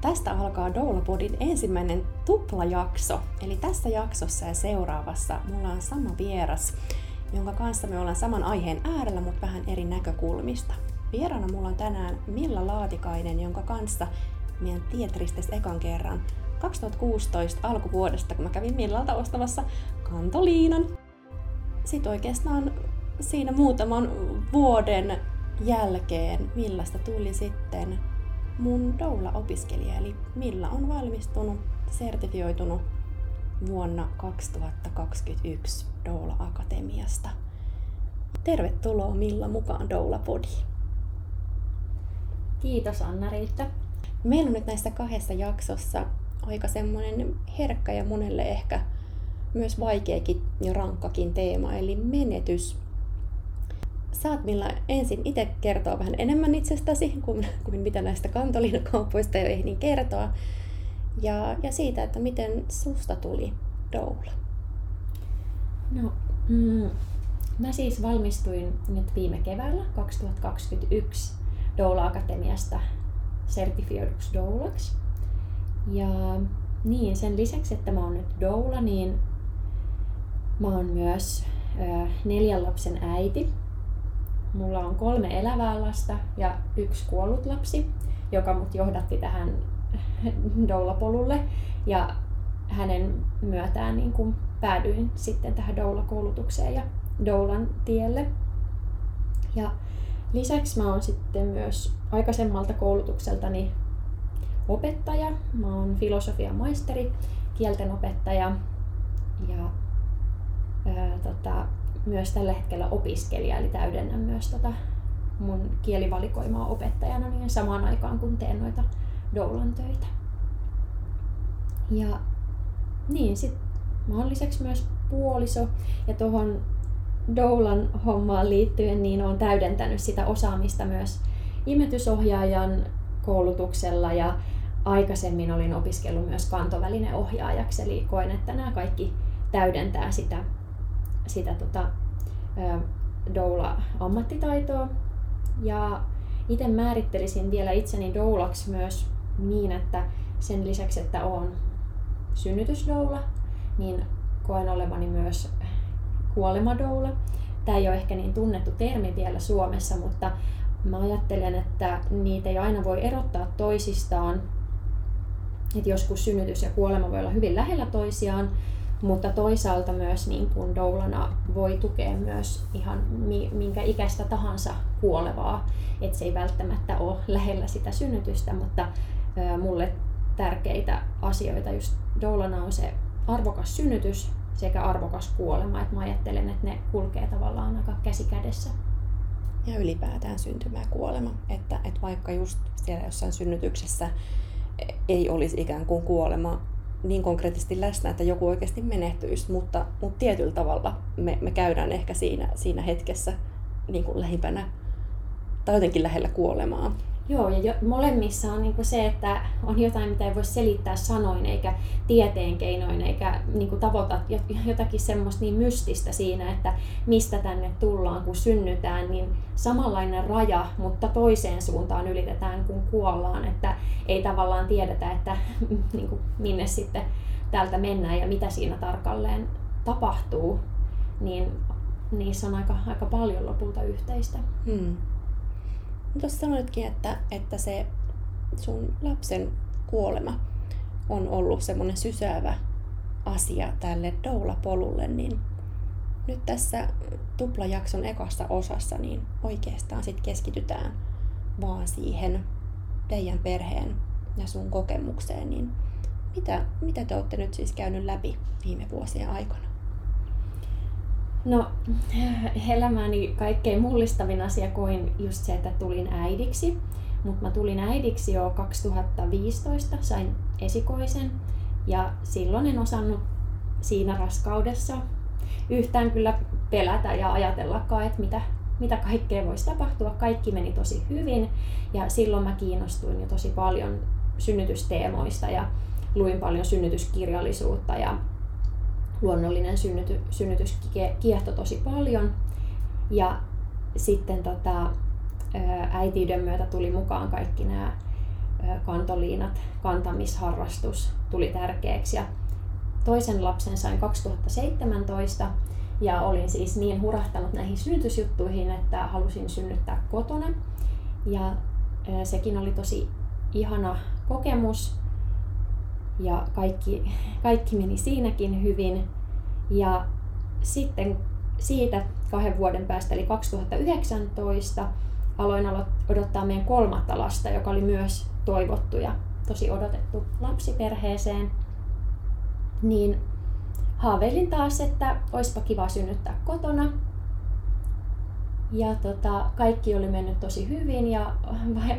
Tästä alkaa Doulapodin ensimmäinen tuplajakso. Eli tässä jaksossa ja seuraavassa mulla on sama vieras, jonka kanssa me ollaan saman aiheen äärellä, mutta vähän eri näkökulmista. Vierana mulla on tänään Milla Laatikainen, jonka kanssa meidän tietristes ekan kerran 2016 alkuvuodesta, kun mä kävin Millalta ostamassa kantoliinan. Sitten oikeastaan siinä muutaman vuoden jälkeen Millasta tuli sitten mun doula-opiskelija, eli Milla on valmistunut, sertifioitunut vuonna 2021 Doula-akatemiasta. Tervetuloa Milla mukaan Doula-podiin. Kiitos Anna-Riitta. Meillä on nyt näissä kahdessa jaksossa aika semmoinen herkkä ja monelle ehkä myös vaikeakin ja rankkakin teema, eli menetys saat Milla ensin itse kertoa vähän enemmän itsestäsi kuin, kuin mitä näistä kantoliinakaupoista jo ehdin kertoa. Ja, ja siitä, että miten susta tuli doula. No, mm, mä siis valmistuin nyt viime keväällä 2021 Doula-akatemiasta sertifioiduksi doulaksi. Ja niin, sen lisäksi, että mä oon nyt doula, niin mä oon myös ö, neljän lapsen äiti Mulla on kolme elävää lasta ja yksi kuollut lapsi, joka mut johdatti tähän doulapolulle. Ja hänen myötään niin kun päädyin sitten tähän doula-koulutukseen ja doulan tielle. Ja lisäksi mä oon sitten myös aikaisemmalta koulutukseltani opettaja. Mä oon filosofian maisteri, kielten opettaja ja ää, tota, myös tällä hetkellä opiskelija, eli täydennän myös tota mun kielivalikoimaa opettajana niin samaan aikaan kun teen noita doulan töitä. Ja niin, sit mä oon lisäksi myös puoliso ja tuohon doulan hommaan liittyen niin on täydentänyt sitä osaamista myös imetysohjaajan koulutuksella ja aikaisemmin olin opiskellut myös kantovälineohjaajaksi, eli koen, että nämä kaikki täydentää sitä sitä tota, doula-ammattitaitoa. Ja itse määrittelisin vielä itseni doulaksi myös niin, että sen lisäksi, että olen synnytysdoula, niin koen olevani myös kuolemadoula. Tämä ei ole ehkä niin tunnettu termi vielä Suomessa, mutta mä ajattelen, että niitä ei aina voi erottaa toisistaan. Että joskus synnytys ja kuolema voi olla hyvin lähellä toisiaan, mutta toisaalta myös niin kuin doulana voi tukea myös ihan minkä ikäistä tahansa kuolevaa. että se ei välttämättä ole lähellä sitä synnytystä, mutta mulle tärkeitä asioita just doulana on se arvokas synnytys sekä arvokas kuolema. Et mä ajattelen, että ne kulkee tavallaan aika käsi kädessä. Ja ylipäätään syntymä ja kuolema. Että, että vaikka just siellä jossain synnytyksessä ei olisi ikään kuin kuolema niin konkreettisesti läsnä, että joku oikeasti menehtyisi, mutta, mutta tietyllä tavalla me, me käydään ehkä siinä, siinä hetkessä niin kuin lähimpänä tai jotenkin lähellä kuolemaa. Joo, ja jo, molemmissa on niinku se, että on jotain, mitä ei voi selittää sanoin eikä tieteen keinoin, eikä niinku tavoita jotakin semmoista niin mystistä siinä, että mistä tänne tullaan, kun synnytään, niin samanlainen raja, mutta toiseen suuntaan ylitetään, kun kuollaan, että ei tavallaan tiedetä, että niinku, minne sitten täältä mennään ja mitä siinä tarkalleen tapahtuu, niin niissä on aika, aika paljon lopulta yhteistä. Hmm. Tuossa sanoitkin, että, että se sun lapsen kuolema on ollut semmoinen sysäävä asia tälle doula-polulle, niin nyt tässä tuplajakson ekassa osassa niin oikeastaan sit keskitytään vaan siihen teidän perheen ja sun kokemukseen, niin mitä, mitä te olette nyt siis käynyt läpi viime vuosien aikana? No, elämäni kaikkein mullistavin asia koin just se, että tulin äidiksi. Mutta mä tulin äidiksi jo 2015, sain esikoisen. Ja silloin en osannut siinä raskaudessa yhtään kyllä pelätä ja ajatellakaan, että mitä, mitä kaikkea voisi tapahtua. Kaikki meni tosi hyvin ja silloin mä kiinnostuin jo tosi paljon synnytysteemoista ja luin paljon synnytyskirjallisuutta ja luonnollinen synnyty, synnytys kiehtoi tosi paljon. Ja sitten tota, äitiyden myötä tuli mukaan kaikki nämä kantoliinat, kantamisharrastus tuli tärkeäksi. Ja toisen lapsen sain 2017 ja olin siis niin hurahtanut näihin synnytysjuttuihin, että halusin synnyttää kotona. Ja sekin oli tosi ihana kokemus ja kaikki, kaikki meni siinäkin hyvin. Ja sitten siitä kahden vuoden päästä, eli 2019, aloin odottaa meidän kolmatta lasta, joka oli myös toivottu ja tosi odotettu lapsiperheeseen. Niin haaveilin taas, että olisipa kiva synnyttää kotona. Ja tota, kaikki oli mennyt tosi hyvin ja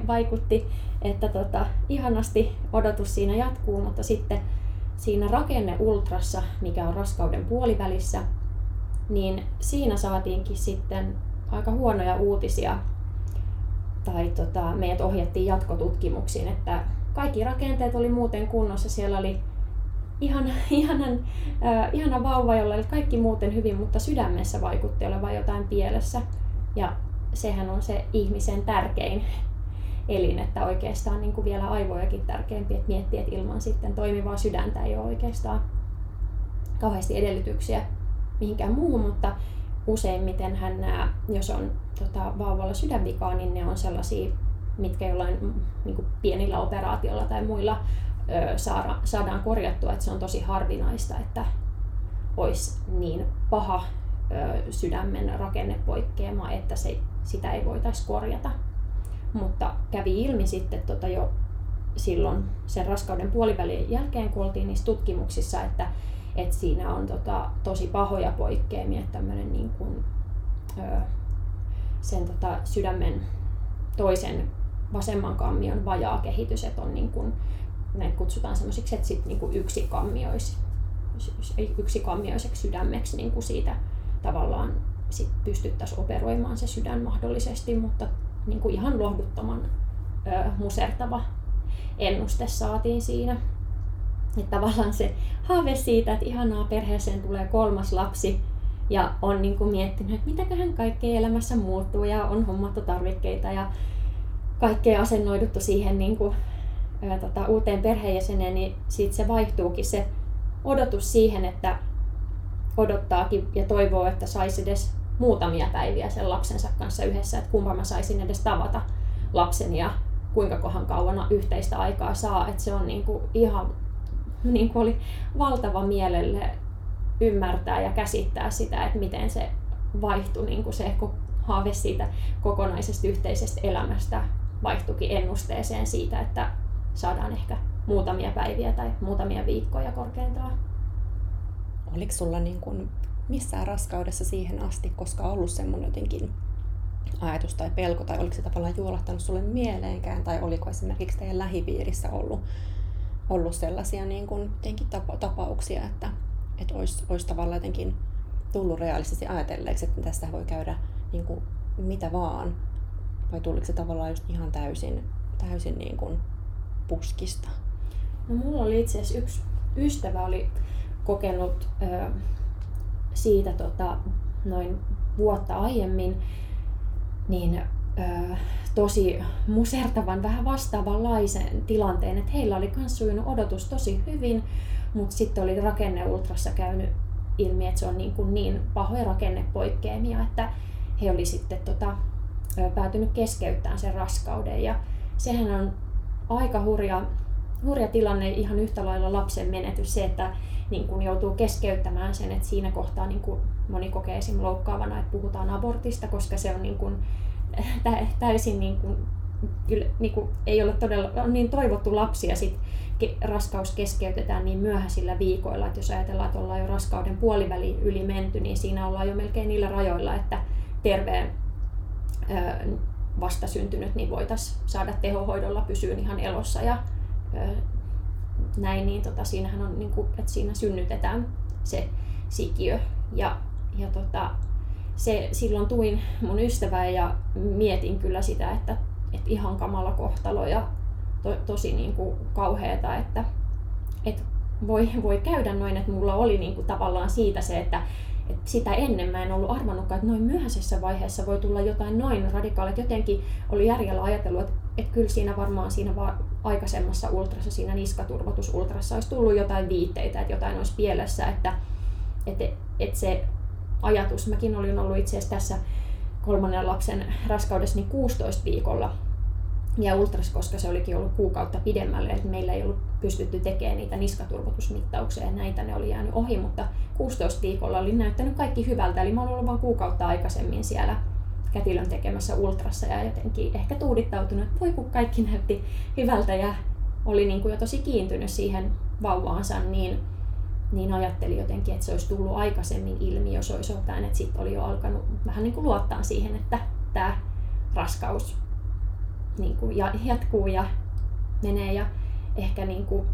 vaikutti, että tota, ihanasti odotus siinä jatkuu, mutta sitten siinä rakenne ultrassa, mikä on raskauden puolivälissä, niin siinä saatiinkin sitten aika huonoja uutisia. Tai tota, meidät ohjattiin jatkotutkimuksiin, että kaikki rakenteet oli muuten kunnossa. Siellä oli ihana, ihanan, äh, ihana vauva, jolla oli kaikki muuten hyvin, mutta sydämessä vaikutti olevan jotain pielessä. Ja sehän on se ihmisen tärkein elin, että oikeastaan niin kuin vielä aivojakin tärkeämpi, että miettii, että ilman sitten toimivaa sydäntä ei ole oikeastaan kauheasti edellytyksiä mihinkään muuhun, mutta useimmiten hän nämä, jos on tota, vauvalla sydänvikaa, niin ne on sellaisia, mitkä jollain niin kuin pienillä operaatiolla tai muilla ö, saada, saadaan korjattua, että se on tosi harvinaista, että olisi niin paha sydämen rakennepoikkeama, että se, sitä ei voitaisi korjata. Mutta kävi ilmi sitten tota jo silloin sen raskauden puolivälin jälkeen, kun oltiin niissä tutkimuksissa, että, että siinä on tota, tosi pahoja poikkeamia, tämmöinen niin kuin, ö, sen tota, sydämen toisen vasemman kammion vajaa kehitys, että on niin kuin, näitä kutsutaan semmoisiksi, että sit niin kuin yksi kammioisi yksi kammioiseksi sydämeksi niin kuin siitä tavallaan sit pystyttäisiin operoimaan se sydän mahdollisesti, mutta niin kuin ihan lohduttoman ö, musertava ennuste saatiin siinä. Että tavallaan se haave siitä, että ihanaa perheeseen tulee kolmas lapsi ja on niin kuin miettinyt, että mitäköhän kaikkea elämässä muuttuu ja on hommattu tarvikkeita ja kaikkea asennoiduttu siihen niin kuin, ää, tota, uuteen perheenjäseneen, niin siitä se vaihtuukin se odotus siihen, että odottaakin ja toivoo, että saisi edes muutamia päiviä sen lapsensa kanssa yhdessä, että kumpa mä saisin edes tavata lapsen ja kuinka kohan kauan yhteistä aikaa saa. Että se on niin kuin ihan niin kuin oli valtava mielelle ymmärtää ja käsittää sitä, että miten se vaihtui niin kuin se haave siitä kokonaisesta yhteisestä elämästä vaihtuikin ennusteeseen siitä, että saadaan ehkä muutamia päiviä tai muutamia viikkoja korkeintaan. Oliko sulla niin kuin missään raskaudessa siihen asti koska ollut semmoinen jotenkin ajatus tai pelko, tai oliko se tavallaan juolahtanut sulle mieleenkään, tai oliko esimerkiksi teidän lähipiirissä ollut, ollut sellaisia niin kuin, tapa, tapauksia, että, että olisi, olisi tavallaan jotenkin tullut realistisesti ajatelleeksi, että tästä voi käydä niin kuin, mitä vaan, vai tuliko se tavallaan just ihan täysin, täysin niin kuin puskista? No mulla oli itse asiassa yksi ystävä oli kokenut ö, siitä tota, noin vuotta aiemmin, niin ö, tosi musertavan, vähän vastaavanlaisen tilanteen, että heillä oli myös sujunut odotus tosi hyvin, mutta sitten oli rakenneultrassa käynyt ilmi, että se on niin, kuin niin pahoja rakennepoikkeamia, että he oli sitten tota, päätynyt keskeyttämään sen raskauden. Ja sehän on aika hurja, hurja tilanne, ihan yhtä lailla lapsen menetys, se, että niin kun joutuu keskeyttämään sen, että siinä kohtaa niin kun moni kokee esim. loukkaavana, että puhutaan abortista, koska se on niin kun, täysin niin kun, kyllä, niin kun, ei ole todella, on niin toivottu lapsi ja sit raskaus keskeytetään niin myöhäisillä viikoilla, että jos ajatellaan, että ollaan jo raskauden puoliväli yli menty, niin siinä ollaan jo melkein niillä rajoilla, että terveen vastasyntynyt niin voitaisiin saada tehohoidolla pysyä ihan elossa ja näin, niin tota, siinähän on, niin kuin, että siinä synnytetään se sikiö. Ja, ja tota, se, silloin tuin mun ystävää ja mietin kyllä sitä, että, että ihan kamala kohtalo ja to, tosi niin kuin kauheata, että, että voi, voi käydä noin, että mulla oli niin kuin tavallaan siitä se, että, sitä ennen mä en ollut arvannutkaan, että noin myöhäisessä vaiheessa voi tulla jotain noin radikaalit. Jotenkin oli järjellä ajatellut, että, että kyllä siinä varmaan siinä va- aikaisemmassa ultrassa, siinä niskaturvotusultrassa olisi tullut jotain viitteitä, että jotain olisi pielessä, että, että, että se ajatus, mäkin olin ollut itse asiassa tässä kolmannen lapsen raskaudessa niin 16 viikolla ja ultras, koska se olikin ollut kuukautta pidemmälle, että meillä ei ollut pystytty tekemään niitä niskaturvotusmittauksia ja näitä ne oli jäänyt ohi, mutta 16 viikolla oli näyttänyt kaikki hyvältä, eli mä olin ollut vain kuukautta aikaisemmin siellä kätilön tekemässä ultrassa ja jotenkin ehkä tuudittautunut, että voi kun kaikki näytti hyvältä ja oli niin kuin jo tosi kiintynyt siihen vauvaansa, niin, niin ajattelin jotenkin, että se olisi tullut aikaisemmin ilmi, jos olisi jotain, että sitten oli jo alkanut vähän niin kuin luottaa siihen, että tämä raskaus niin kuin jatkuu ja menee ja ehkä niin kuin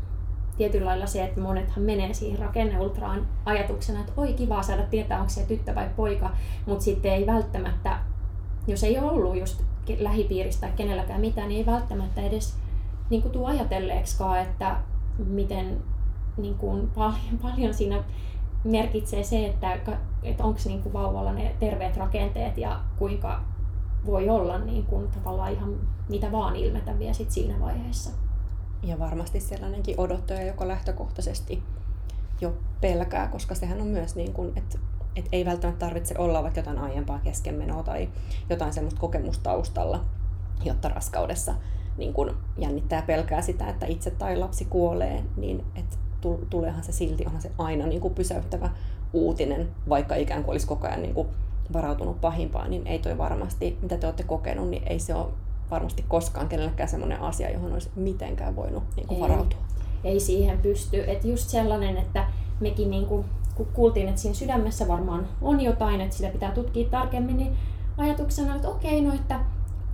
tietyllä lailla se, että monethan menee siihen rakenneultraan ajatuksena, että oi kiva saada tietää, onko se tyttö vai poika, mutta sitten ei välttämättä, jos ei ole ollut just lähipiiristä tai kenelläkään mitään, niin ei välttämättä edes niin kuin tuu ajatelleeksikaan, että miten niin kuin paljon, paljon siinä merkitsee se, että, että onko niin vauvalla ne terveet rakenteet ja kuinka voi olla niin kuin tavallaan ihan mitä vaan ilmetä vielä sit siinä vaiheessa. Ja varmasti sellainenkin odottaja, joka lähtökohtaisesti jo pelkää, koska sehän on myös niin kuin, että et ei välttämättä tarvitse olla vaikka jotain aiempaa keskenmenoa tai jotain semmoista kokemustaustalla, jotta raskaudessa niin kun jännittää pelkää sitä, että itse tai lapsi kuolee, niin et tuleehan se silti, onhan se aina niin kuin pysäyttävä uutinen, vaikka ikään kuin olisi koko ajan niin kuin varautunut pahimpaan, niin ei toi varmasti, mitä te olette kokenut, niin ei se ole varmasti koskaan kenellekään sellainen asia, johon olisi mitenkään voinut niin kuin ei, varautua. Ei siihen pysty. Et just sellainen, että mekin niin kuin, kun kuultiin, että siinä sydämessä varmaan on jotain, että sitä pitää tutkia tarkemmin, niin ajatuksena, että okei, no että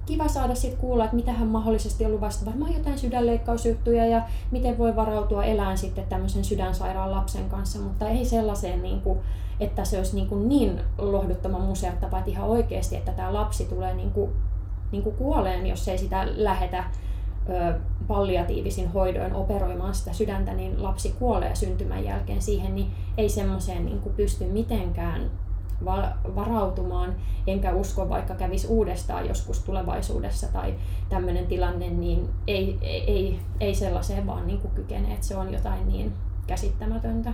kiva saada sitten kuulla, että mitä hän mahdollisesti on luvasta, varmaan jotain sydänleikkausjuttuja ja miten voi varautua elään sitten tämmöisen sydänsairaan lapsen kanssa, mutta ei sellaiseen, niin kuin, että se olisi niin, kuin niin lohduttoman museottava, että ihan oikeasti, että tämä lapsi tulee niin kuin, niin kuin kuoleen, jos ei sitä lähetä palliatiivisin hoidoin operoimaan sitä sydäntä, niin lapsi kuolee syntymän jälkeen siihen, niin ei semmoiseen niin pysty mitenkään varautumaan, enkä usko, vaikka kävisi uudestaan joskus tulevaisuudessa tai tämmöinen tilanne, niin ei, ei, ei sellaiseen vaan niin kuin kykene, että se on jotain niin käsittämätöntä.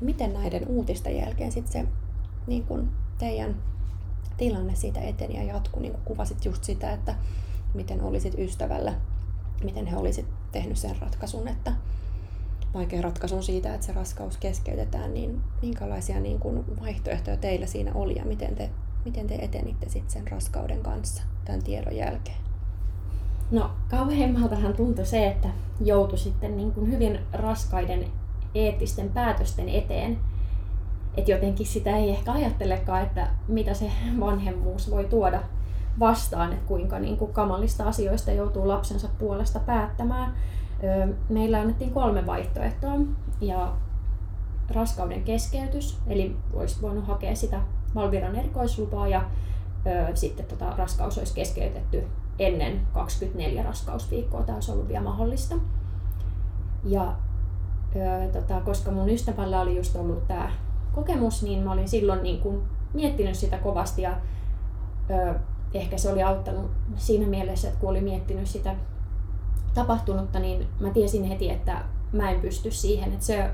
Miten näiden uutisten jälkeen sitten se niin kuin teidän tilanne siitä eteni ja jatkui, niin kuin kuvasit just sitä, että miten olisit ystävällä, miten he olisit tehnyt sen ratkaisun, että vaikea ratkaisun siitä, että se raskaus keskeytetään, niin minkälaisia niin kuin vaihtoehtoja teillä siinä oli ja miten te, miten te etenitte sitten sen raskauden kanssa tämän tiedon jälkeen? No kauheimmaltahan tuntui se, että joutui sitten niin kuin hyvin raskaiden eettisten päätösten eteen. Että jotenkin sitä ei ehkä ajattelekaan, että mitä se vanhemmuus voi tuoda vastaan, että kuinka niin kuin kamalista asioista joutuu lapsensa puolesta päättämään meillä annettiin kolme vaihtoehtoa ja raskauden keskeytys, eli olisi voinut hakea sitä Valviran erikoislupaa ja ö, sitten tota, raskaus olisi keskeytetty ennen 24 raskausviikkoa. Tämä olisi ollut vielä mahdollista. Ja ö, tota, koska mun ystävällä oli just ollut tämä kokemus, niin mä olin silloin niin kuin miettinyt sitä kovasti ja ö, ehkä se oli auttanut siinä mielessä, että kun oli miettinyt sitä tapahtunutta, niin mä tiesin heti, että mä en pysty siihen. Että se,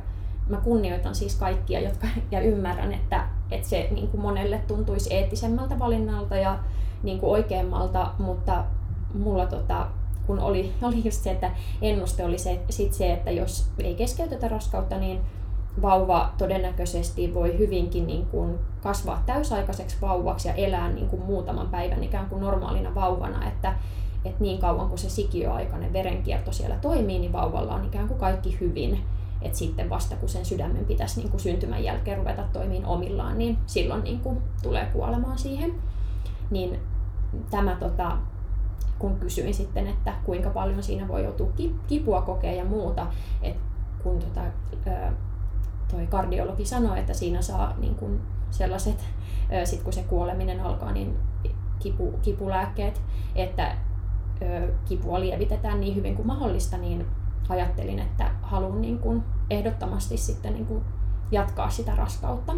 mä kunnioitan siis kaikkia jotka, ja ymmärrän, että, että se niin kuin monelle tuntuisi eettisemmältä valinnalta ja niin kuin oikeammalta, mutta mulla tota, kun oli, oli just se, että ennuste oli se, sit se, että jos ei keskeytetä raskautta, niin vauva todennäköisesti voi hyvinkin niin kuin kasvaa täysaikaiseksi vauvaksi ja elää niin kuin muutaman päivän ikään kuin normaalina vauvana. Että, että niin kauan kuin se sikiöaikainen verenkierto siellä toimii, niin vauvalla on ikään kuin kaikki hyvin. Et sitten vasta kun sen sydämen pitäisi niin kuin syntymän jälkeen ruveta toimimaan omillaan, niin silloin niin kuin tulee kuolemaan siihen. Niin tämä tota, kun kysyin sitten, että kuinka paljon siinä voi joutua kipua kokea ja muuta, että kun tota, toi kardiologi sanoi, että siinä saa niin kun sellaiset, sit kun se kuoleminen alkaa, niin kipu, kipulääkkeet, että kipua lievitetään niin hyvin kuin mahdollista, niin ajattelin, että haluan niin kuin ehdottomasti sitten niin kuin jatkaa sitä raskautta.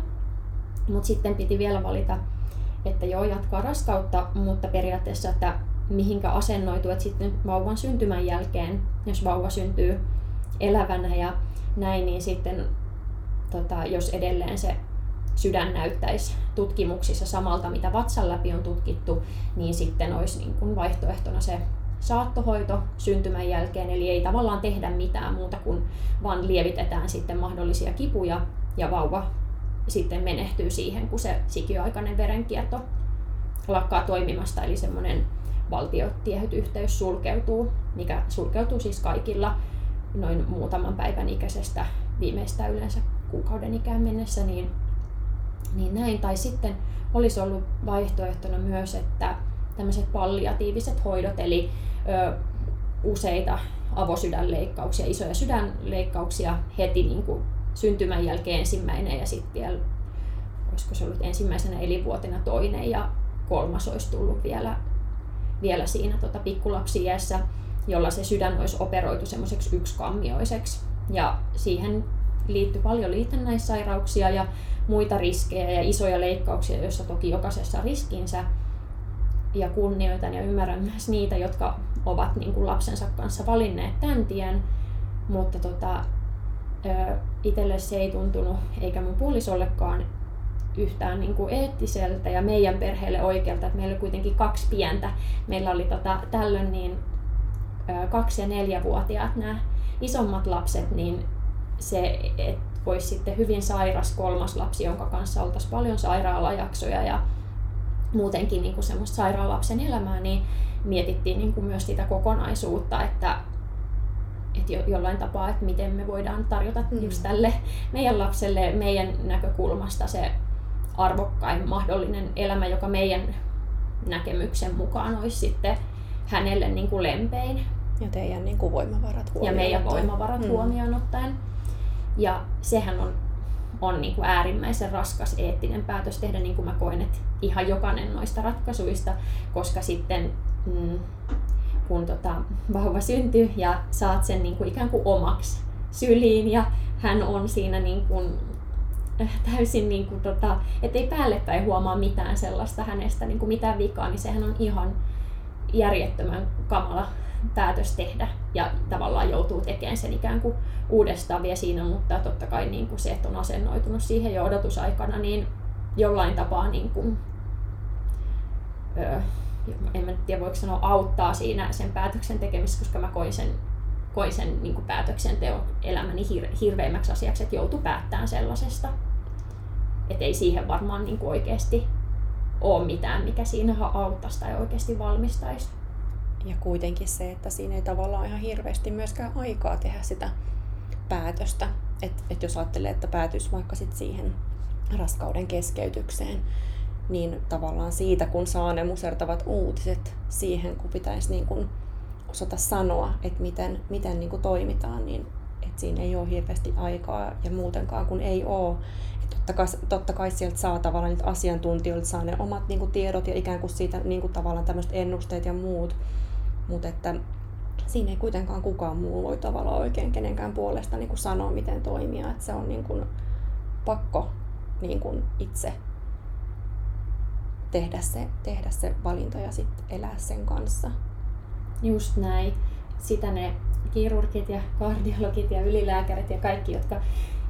Mutta sitten piti vielä valita, että joo, jatkaa raskautta, mutta periaatteessa, että mihinkä asennoituu, että sitten vauvan syntymän jälkeen, jos vauva syntyy elävänä ja näin, niin sitten tota, jos edelleen se sydän näyttäisi tutkimuksissa samalta, mitä vatsan läpi on tutkittu, niin sitten olisi niin kuin vaihtoehtona se saattohoito syntymän jälkeen, eli ei tavallaan tehdä mitään muuta kuin vaan lievitetään sitten mahdollisia kipuja ja vauva sitten menehtyy siihen, kun se sikiöaikainen verenkierto lakkaa toimimasta, eli semmoinen valtiotiehytyhteys sulkeutuu, mikä sulkeutuu siis kaikilla noin muutaman päivän ikäisestä viimeistä yleensä kuukauden ikään mennessä, niin, niin näin. Tai sitten olisi ollut vaihtoehtona myös, että tämmöiset palliatiiviset hoidot, eli ö, useita avosydänleikkauksia, isoja sydänleikkauksia heti niin kuin syntymän jälkeen ensimmäinen ja sitten vielä, olisiko se ollut ensimmäisenä elinvuotena toinen ja kolmas olisi tullut vielä, vielä siinä tota, pikkulapsiässä, jolla se sydän olisi operoitu semmoiseksi yksikammioiseksi. Ja siihen liittyy paljon liitännäissairauksia ja muita riskejä ja isoja leikkauksia, joissa toki jokaisessa riskinsä. Ja kunnioitan ja ymmärrän myös niitä, jotka ovat niin kuin lapsensa kanssa valinneet tämän tien, mutta tota, itselle se ei tuntunut, eikä mun puolisollekaan yhtään niin kuin eettiseltä ja meidän perheelle oikealta, että meillä oli kuitenkin kaksi pientä. Meillä oli tota, tällöin niin kaksi- ja neljävuotiaat nämä isommat lapset, niin se, että olisi sitten hyvin sairas kolmas lapsi, jonka kanssa oltaisiin paljon sairaalajaksoja ja muutenkin niin kuin semmoista sairaalapsen elämää, niin mietittiin niin kuin myös sitä kokonaisuutta, että, että jo, jollain tapaa, että miten me voidaan tarjota mm. just tälle meidän lapselle meidän näkökulmasta se arvokkain mahdollinen elämä, joka meidän näkemyksen mukaan olisi sitten hänelle niin kuin lempein. Ja teidän niin kuin voimavarat huomioon Ja meidän voimavarat mm. huomioon ottaen. Ja sehän on, on niin kuin äärimmäisen raskas eettinen päätös tehdä, niin kuin mä koen, että ihan jokainen noista ratkaisuista, koska sitten mm, kun tota, vauva syntyy ja saat sen niin kuin ikään kuin omaksi syliin ja hän on siinä niin kuin äh, täysin, niin kuin tota, ettei päällepäin huomaa mitään sellaista hänestä, niin kuin mitään vikaa, niin sehän on ihan järjettömän kamala päätös tehdä ja tavallaan joutuu tekemään sen ikään kuin uudestaan vielä siinä, mutta totta kai niin kuin se, että on asennoitunut siihen jo odotusaikana, niin jollain tapaa niin kuin, öö, en mä tiedä voiko sanoa auttaa siinä sen päätöksen tekemisessä, koska mä koin sen, koin sen niin kuin päätöksenteon elämäni hir, hirveimmäksi asiaksi, että joutu päättämään sellaisesta. Että ei siihen varmaan niin kuin oikeasti ole mitään, mikä siinä auttaisi tai oikeasti valmistaisi. Ja kuitenkin se, että siinä ei tavallaan ihan hirveästi myöskään aikaa tehdä sitä päätöstä. Että et jos ajattelee, että päätyisi vaikka sit siihen raskauden keskeytykseen, niin tavallaan siitä, kun saa ne musertavat uutiset siihen, kun pitäisi niin kun osata sanoa, että miten, miten niin kuin toimitaan, niin että siinä ei ole hirveästi aikaa ja muutenkaan kun ei ole. Totta, kai, totta kai sieltä saa tavallaan niitä asiantuntijoilta saa ne omat niin kuin tiedot ja ikään kuin siitä niin kuin tavallaan tämmöiset ennusteet ja muut, mutta että siinä ei kuitenkaan kukaan muu voi tavallaan oikein kenenkään puolesta niin kuin sanoa, miten toimia. Että se on niin kuin pakko niin kuin itse tehdä se, tehdä se valinta ja sitten elää sen kanssa. Just näin. Sitä ne kirurgit ja kardiologit ja ylilääkärit ja kaikki, jotka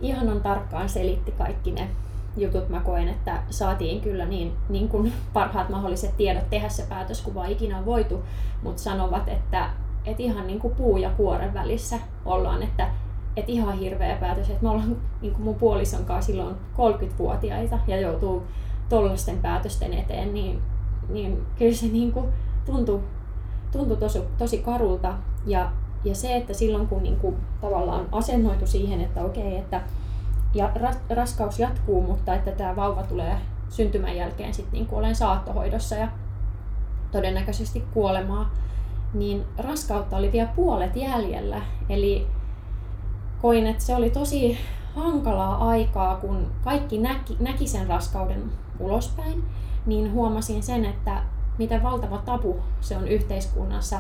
ihanan tarkkaan selitti kaikki ne jutut mä koen, että saatiin kyllä niin, niin kuin parhaat mahdolliset tiedot tehdä se päätös, kun vaan ikinä on voitu, mutta sanovat, että, että ihan niin kuin puu ja kuoren välissä ollaan, että, että ihan hirveä päätös, että me ollaan niin kuin mun puolison kanssa silloin 30-vuotiaita ja joutuu tollaisten päätösten eteen, niin, niin kyllä se niin kuin tuntui, tuntui tosi, tosi karulta. Ja, ja se, että silloin kun niin kuin tavallaan asennoitu siihen, että okei, että ja raskaus jatkuu, mutta että tämä vauva tulee syntymän jälkeen sitten niin olen saattohoidossa ja todennäköisesti kuolemaa, niin raskautta oli vielä puolet jäljellä. Eli koin, että se oli tosi hankalaa aikaa, kun kaikki näki, näki sen raskauden ulospäin, niin huomasin sen, että miten valtava tabu se on yhteiskunnassa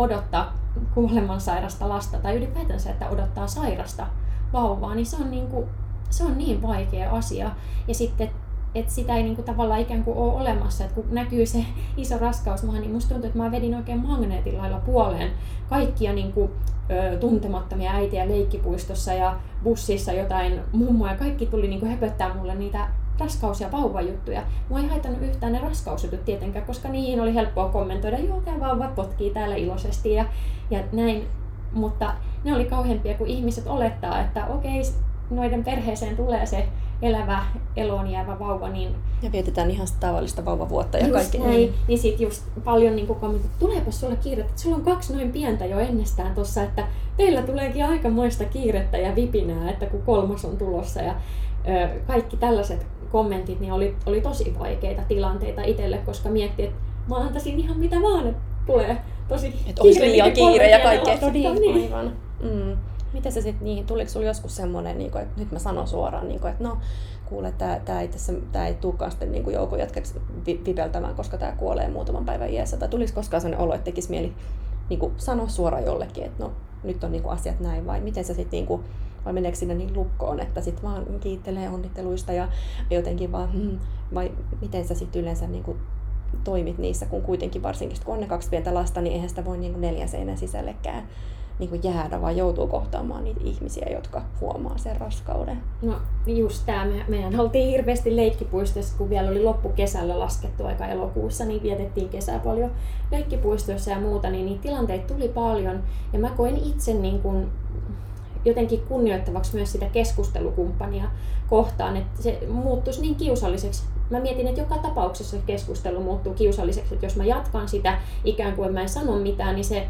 odottaa kuolemansairasta lasta tai ylipäätänsä, että odottaa sairasta vauvaa, niin se on niin, kuin, se on niin vaikea asia. Ja sitten että sitä ei niinku tavallaan ikään kuin ole olemassa. että kun näkyy se iso raskaus niin musta tuntuu, että mä vedin oikein magneetin lailla puoleen kaikkia niinku, ö, tuntemattomia äitiä leikkipuistossa ja bussissa jotain mummoja. Kaikki tuli niinku höpöttää mulle niitä raskaus- ja vauvajuttuja. Mua ei haitannut yhtään ne raskausjutut tietenkään, koska niihin oli helppoa kommentoida, joo, tämä vauva potkii täällä iloisesti ja, ja näin. Mutta ne oli kauheampia, kun ihmiset olettaa, että okei, noiden perheeseen tulee se elävä, eloon jäävä vauva. Niin ja vietetään ihan tavallista vauvavuotta ja kaikki. Näin, niin, niin sit just paljon niin kommentoitu, tuleepa sulla kiire, että sulla on kaksi noin pientä jo ennestään tossa, että teillä tuleekin aikamoista kiirettä ja vipinää, että kun kolmas on tulossa ja ö, kaikki tällaiset kommentit niin oli, oli tosi vaikeita tilanteita itselle, koska mietti, että mä antaisin ihan mitä vaan, että tulee tosi Että olisi liian kiire ja kaikkea. No niin, aivan. Mm. Miten se sitten, niin, tuliko sinulla joskus semmoinen, niin kuin, että nyt mä sanon suoraan, niin kuin, että no kuule, tämä ei, tässä, tää ei tulekaan sitten niin joukon jatkeksi vipeltämään, koska tämä kuolee muutaman päivän iässä. Tai tulisiko koskaan sellainen olo, että tekisi mieli niin kuin, sanoa suoraan jollekin, että no nyt on niin kuin, asiat näin, vai miten se sitten, niin vai meneekö sinne niin lukkoon, että sitten vaan kiittelee onnitteluista ja jotenkin vaan, hmm, vai miten sä sitten yleensä niin kuin, toimit niissä, kun kuitenkin varsinkin, kun on ne kaksi pientä lasta, niin eihän sitä voi niin neljän seinän sisällekään niin kuin jäädä, vaan joutuu kohtaamaan niitä ihmisiä, jotka huomaa sen raskauden. No just tämä, me, meidän oltiin hirveästi leikkipuistossa, kun vielä oli loppukesällä laskettu aika elokuussa, niin vietettiin kesää paljon leikkipuistoissa ja muuta, niin niitä tilanteita tuli paljon. Ja mä koin itse niin kuin jotenkin kunnioittavaksi myös sitä keskustelukumppania kohtaan, että se muuttuisi niin kiusalliseksi. Mä mietin, että joka tapauksessa keskustelu muuttuu kiusalliseksi, että jos mä jatkan sitä ikään kuin mä en sano mitään, niin se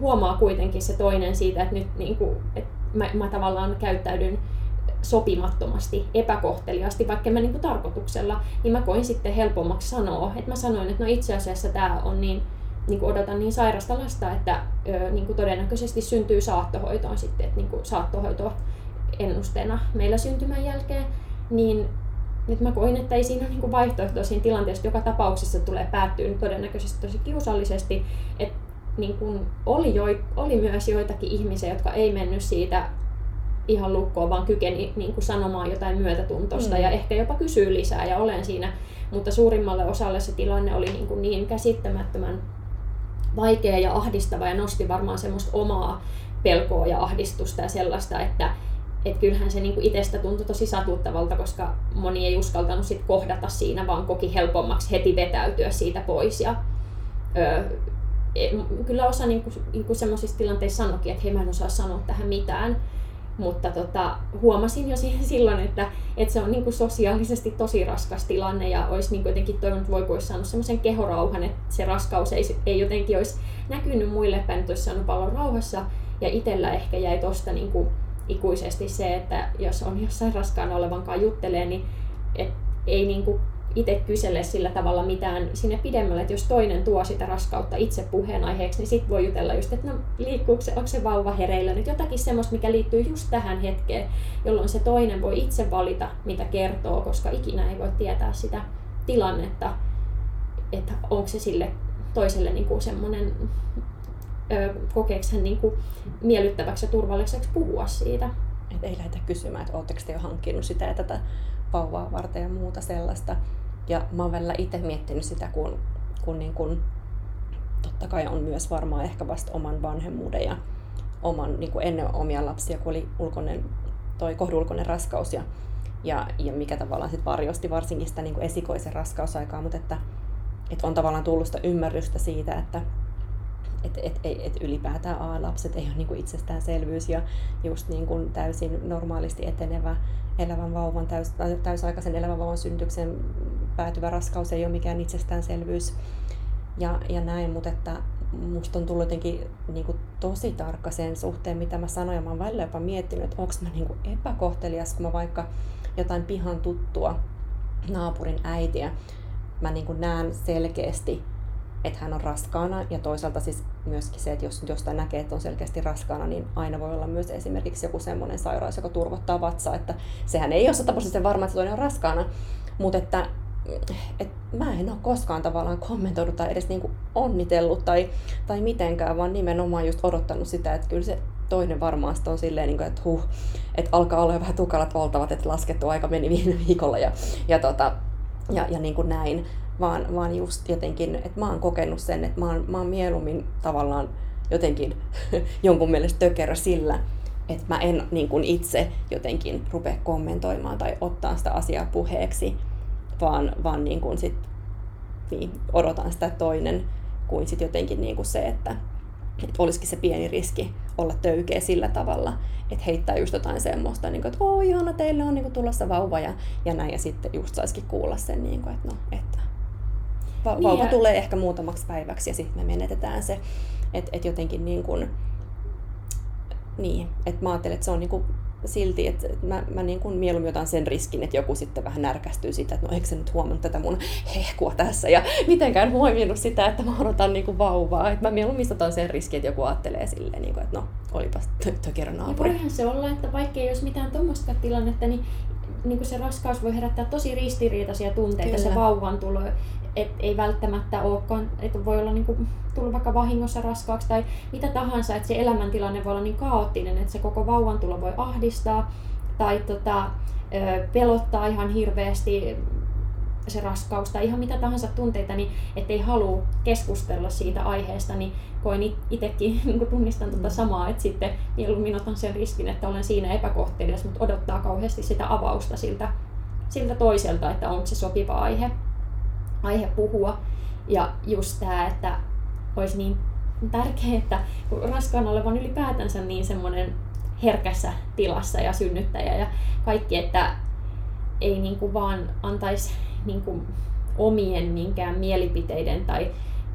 huomaa kuitenkin se toinen siitä, että nyt niin kuin, että mä, mä tavallaan käyttäydyn sopimattomasti, epäkohteliasti, vaikka mä kuin tarkoituksella, niin mä koin sitten helpommaksi sanoa. Että mä sanoin, että no itse asiassa tämä on niin, niin kuin odotan niin sairasta lasta, että ö, niin kuin todennäköisesti syntyy saattohoitoon sitten, että niin kuin saattohoito ennusteena meillä syntymän jälkeen, niin nyt mä koin, että ei siinä ole niin vaihtoehtoa siinä tilanteessa, joka tapauksessa tulee päättyä todennäköisesti tosi kiusallisesti, että niin kun oli, jo, oli myös joitakin ihmisiä, jotka ei mennyt siitä ihan lukkoon, vaan kykeni niin kuin sanomaan jotain myötätuntosta mm. ja ehkä jopa kysyy lisää ja olen siinä. Mutta suurimmalle osalle se tilanne oli niin, kuin niin käsittämättömän vaikea ja ahdistava ja nosti varmaan semmoista omaa pelkoa ja ahdistusta ja sellaista, että et kyllähän se niinku itsestä tuntui tosi satuttavalta, koska moni ei uskaltanut sit kohdata siinä, vaan koki helpommaksi heti vetäytyä siitä pois. Ja, ö, kyllä osa niin kuin, niin kuin semmoisissa tilanteissa sanoikin, että hei mä en osaa sanoa tähän mitään. Mutta tota, huomasin jo silloin, että, että se on niin kuin sosiaalisesti tosi raskas tilanne ja olisi niin jotenkin toivonut, että voiko olisi saanut semmoisen kehorauhan, että se raskaus ei, ei jotenkin olisi näkynyt muille päin, että olisi saanut paljon rauhassa. Ja itsellä ehkä jäi tuosta niin ikuisesti se, että jos on jossain raskaana olevankaan juttelee, niin et ei niin kuin itse kysele sillä tavalla mitään sinne pidemmälle, että jos toinen tuo sitä raskautta itse puheenaiheeksi, niin sitten voi jutella just, että no liikkuuko se, onko se vauva hereillä nyt jotakin semmoista, mikä liittyy just tähän hetkeen, jolloin se toinen voi itse valita, mitä kertoo, koska ikinä ei voi tietää sitä tilannetta, että onko se sille toiselle niin kuin semmoinen, kokeeko hän niin kuin miellyttäväksi ja turvalliseksi puhua siitä. Et ei lähdetä kysymään, että oletteko te jo hankkinut sitä ja tätä vauvaa varten ja muuta sellaista. Ja mä oon välillä itse miettinyt sitä, kun, kun, niin kun totta kai on myös varmaan ehkä vasta oman vanhemmuuden ja oman, niin kuin ennen omia lapsia, kun oli ulkoinen, toi kohdulkoinen raskaus ja, ja, ja mikä tavallaan sit varjosti varsinkin sitä niin kuin esikoisen raskausaikaa, mutta että, että on tavallaan tullut sitä ymmärrystä siitä, että et, et, et, et ylipäätään A-lapset ei ole niin kuin itsestäänselvyys ja just niin täysin normaalisti etenevä elävän vauvan, täys, täysaikaisen elävän vauvan synnytyksen päätyvä raskaus ei ole mikään itsestäänselvyys. Ja, ja näin, mutta että musta on tullut jotenkin niin kuin tosi tarkka sen suhteen, mitä mä sanoin, ja mä oon välillä jopa miettinyt, että onko mä niin kuin epäkohtelias, kun mä vaikka jotain pihan tuttua naapurin äitiä, mä niin kuin näen selkeästi, että hän on raskaana ja toisaalta siis myöskin se, että jos jostain näkee, että on selkeästi raskaana, niin aina voi olla myös esimerkiksi joku semmoinen sairaus, joka turvottaa vatsaa, että sehän ei ole sataprosenttisen varma, että toinen on raskaana, mutta että et mä en ole koskaan tavallaan kommentoinut tai edes niinku onnitellut tai, tai mitenkään, vaan nimenomaan just odottanut sitä, että kyllä se toinen varmaan on silleen, niin kuin, että huh, että alkaa olla vähän tukalat oltavat, että laskettu aika meni viime viikolla ja, ja, tota, ja, ja niin kuin näin. Vaan, vaan just jotenkin, että mä oon kokenut sen, että mä oon, mä oon mieluummin tavallaan jotenkin jonkun mielestä tökerä sillä, että mä en niin kuin itse jotenkin rupea kommentoimaan tai ottaa sitä asiaa puheeksi, vaan, vaan niin kuin sit, niin, odotan sitä toinen kuin sit jotenkin niin kuin se, että, että olisikin se pieni riski olla töykeä sillä tavalla, että heittää just jotain semmoista, niin kuin, että oi ihana, teille on niin kuin, tulossa vauva ja, ja näin, ja sitten just saisikin kuulla sen, niin kuin, että no, että va- niin vauva ja... tulee ehkä muutamaksi päiväksi ja sitten me menetetään se, että et jotenkin niin kuin, niin, että mä ajattelen, että se on niin kuin silti, että mä, mä niin kuin mieluummin otan sen riskin, että joku sitten vähän närkästyy sitä, että no eikö se nyt huomannut tätä mun hehkua tässä ja mitenkään huomioinut sitä, että mä odotan niin kuin vauvaa. Että mä mieluummin otan sen riskin, että joku ajattelee silleen, niin kuin, että no olipas tökerä naapuri. Ja voihan se olla, että vaikka ei olisi mitään tuommoista tilannetta, niin niin kuin se raskaus voi herättää tosi ristiriitaisia tunteita, Kyllä. se vauvan tulo et ei välttämättä olekaan, että voi olla niinku, tullut vaikka vahingossa raskaaksi tai mitä tahansa, että se elämäntilanne voi olla niin kaoottinen, että se koko vauvan tulo voi ahdistaa tai tota, pelottaa ihan hirveästi se raskaus tai ihan mitä tahansa tunteita, niin ettei halua keskustella siitä aiheesta, niin koin itsekin, niin tunnistan tuota samaa, että sitten mieluummin otan sen riskin, että olen siinä epäkohtelias, mutta odottaa kauheasti sitä avausta siltä, siltä toiselta, että onko se sopiva aihe aihe puhua. Ja just tämä, että olisi niin tärkeää, että raskaan olevan ylipäätänsä niin semmoinen herkässä tilassa ja synnyttäjä ja kaikki, että ei niin kuin vaan antaisi niin kuin omien minkään mielipiteiden tai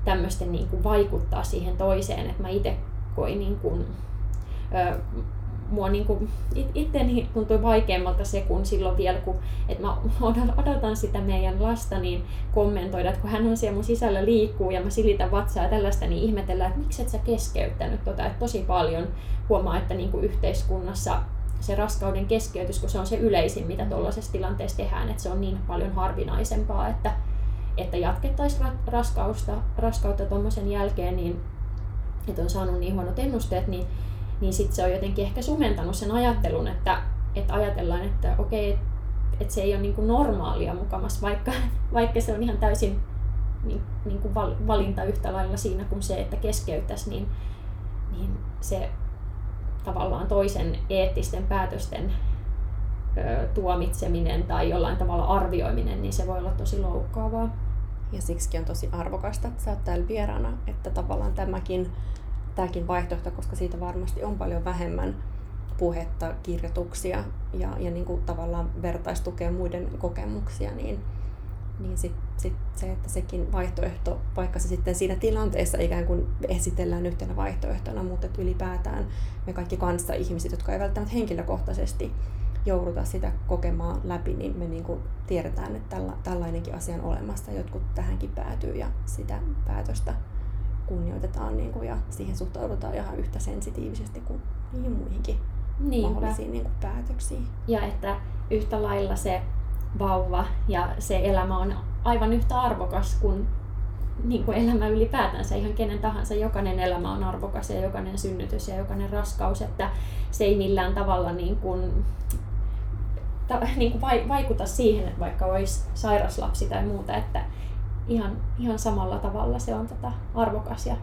tämmöisten niin kuin vaikuttaa siihen toiseen. Että mä itse koin niin kuin, ö, mua niin kuin, itteni tuntui vaikeammalta se, kun silloin vielä, kun että mä odotan sitä meidän lasta, niin kommentoida, että kun hän on siellä mun sisällä liikkuu ja mä silitän vatsaa ja tällaista, niin ihmetellään, että miksi et sä keskeyttänyt tota, että tosi paljon huomaa, että niin kuin yhteiskunnassa se raskauden keskeytys, kun se on se yleisin, mitä tuollaisessa tilanteessa tehdään, että se on niin paljon harvinaisempaa, että, että jatkettaisiin raskausta, raskautta tuommoisen jälkeen, niin että on saanut niin huonot ennusteet, niin niin sitten se on jotenkin ehkä sumentanut sen ajattelun, että, että ajatellaan, että okei, että se ei ole niin kuin normaalia mukamas, vaikka, vaikka se on ihan täysin niin, niin kuin valinta yhtä lailla siinä kuin se, että keskeyttäisi, niin, niin se tavallaan toisen eettisten päätösten ö, tuomitseminen tai jollain tavalla arvioiminen, niin se voi olla tosi loukkaavaa. Ja siksi on tosi arvokasta, että sä oot täällä vieraana, että tavallaan tämäkin tämäkin vaihtoehto, koska siitä varmasti on paljon vähemmän puhetta, kirjoituksia ja, ja niin kuin tavallaan vertaistukea muiden kokemuksia, niin, niin sit, sit se, että sekin vaihtoehto, vaikka se sitten siinä tilanteessa ikään kuin esitellään yhtenä vaihtoehtona, mutta että ylipäätään me kaikki kanssa ihmiset, jotka ei välttämättä henkilökohtaisesti jouduta sitä kokemaan läpi, niin me niin kuin tiedetään, että tälla, tällainenkin asia on olemassa. Jotkut tähänkin päätyy ja sitä päätöstä kunnioitetaan niin kuin, ja siihen suhtaudutaan ihan yhtä sensitiivisesti kuin niihin muihinkin Niinpä. mahdollisiin niin kuin, päätöksiin. Ja että yhtä lailla se vauva ja se elämä on aivan yhtä arvokas kuin, niin kuin elämä ylipäätänsä, ihan kenen tahansa. Jokainen elämä on arvokas ja jokainen synnytys ja jokainen raskaus, että se ei millään tavalla niin kuin, ta, niin kuin vaikuta siihen, että vaikka olisi sairas lapsi tai muuta, että ihan, ihan samalla tavalla se on tota arvokas ja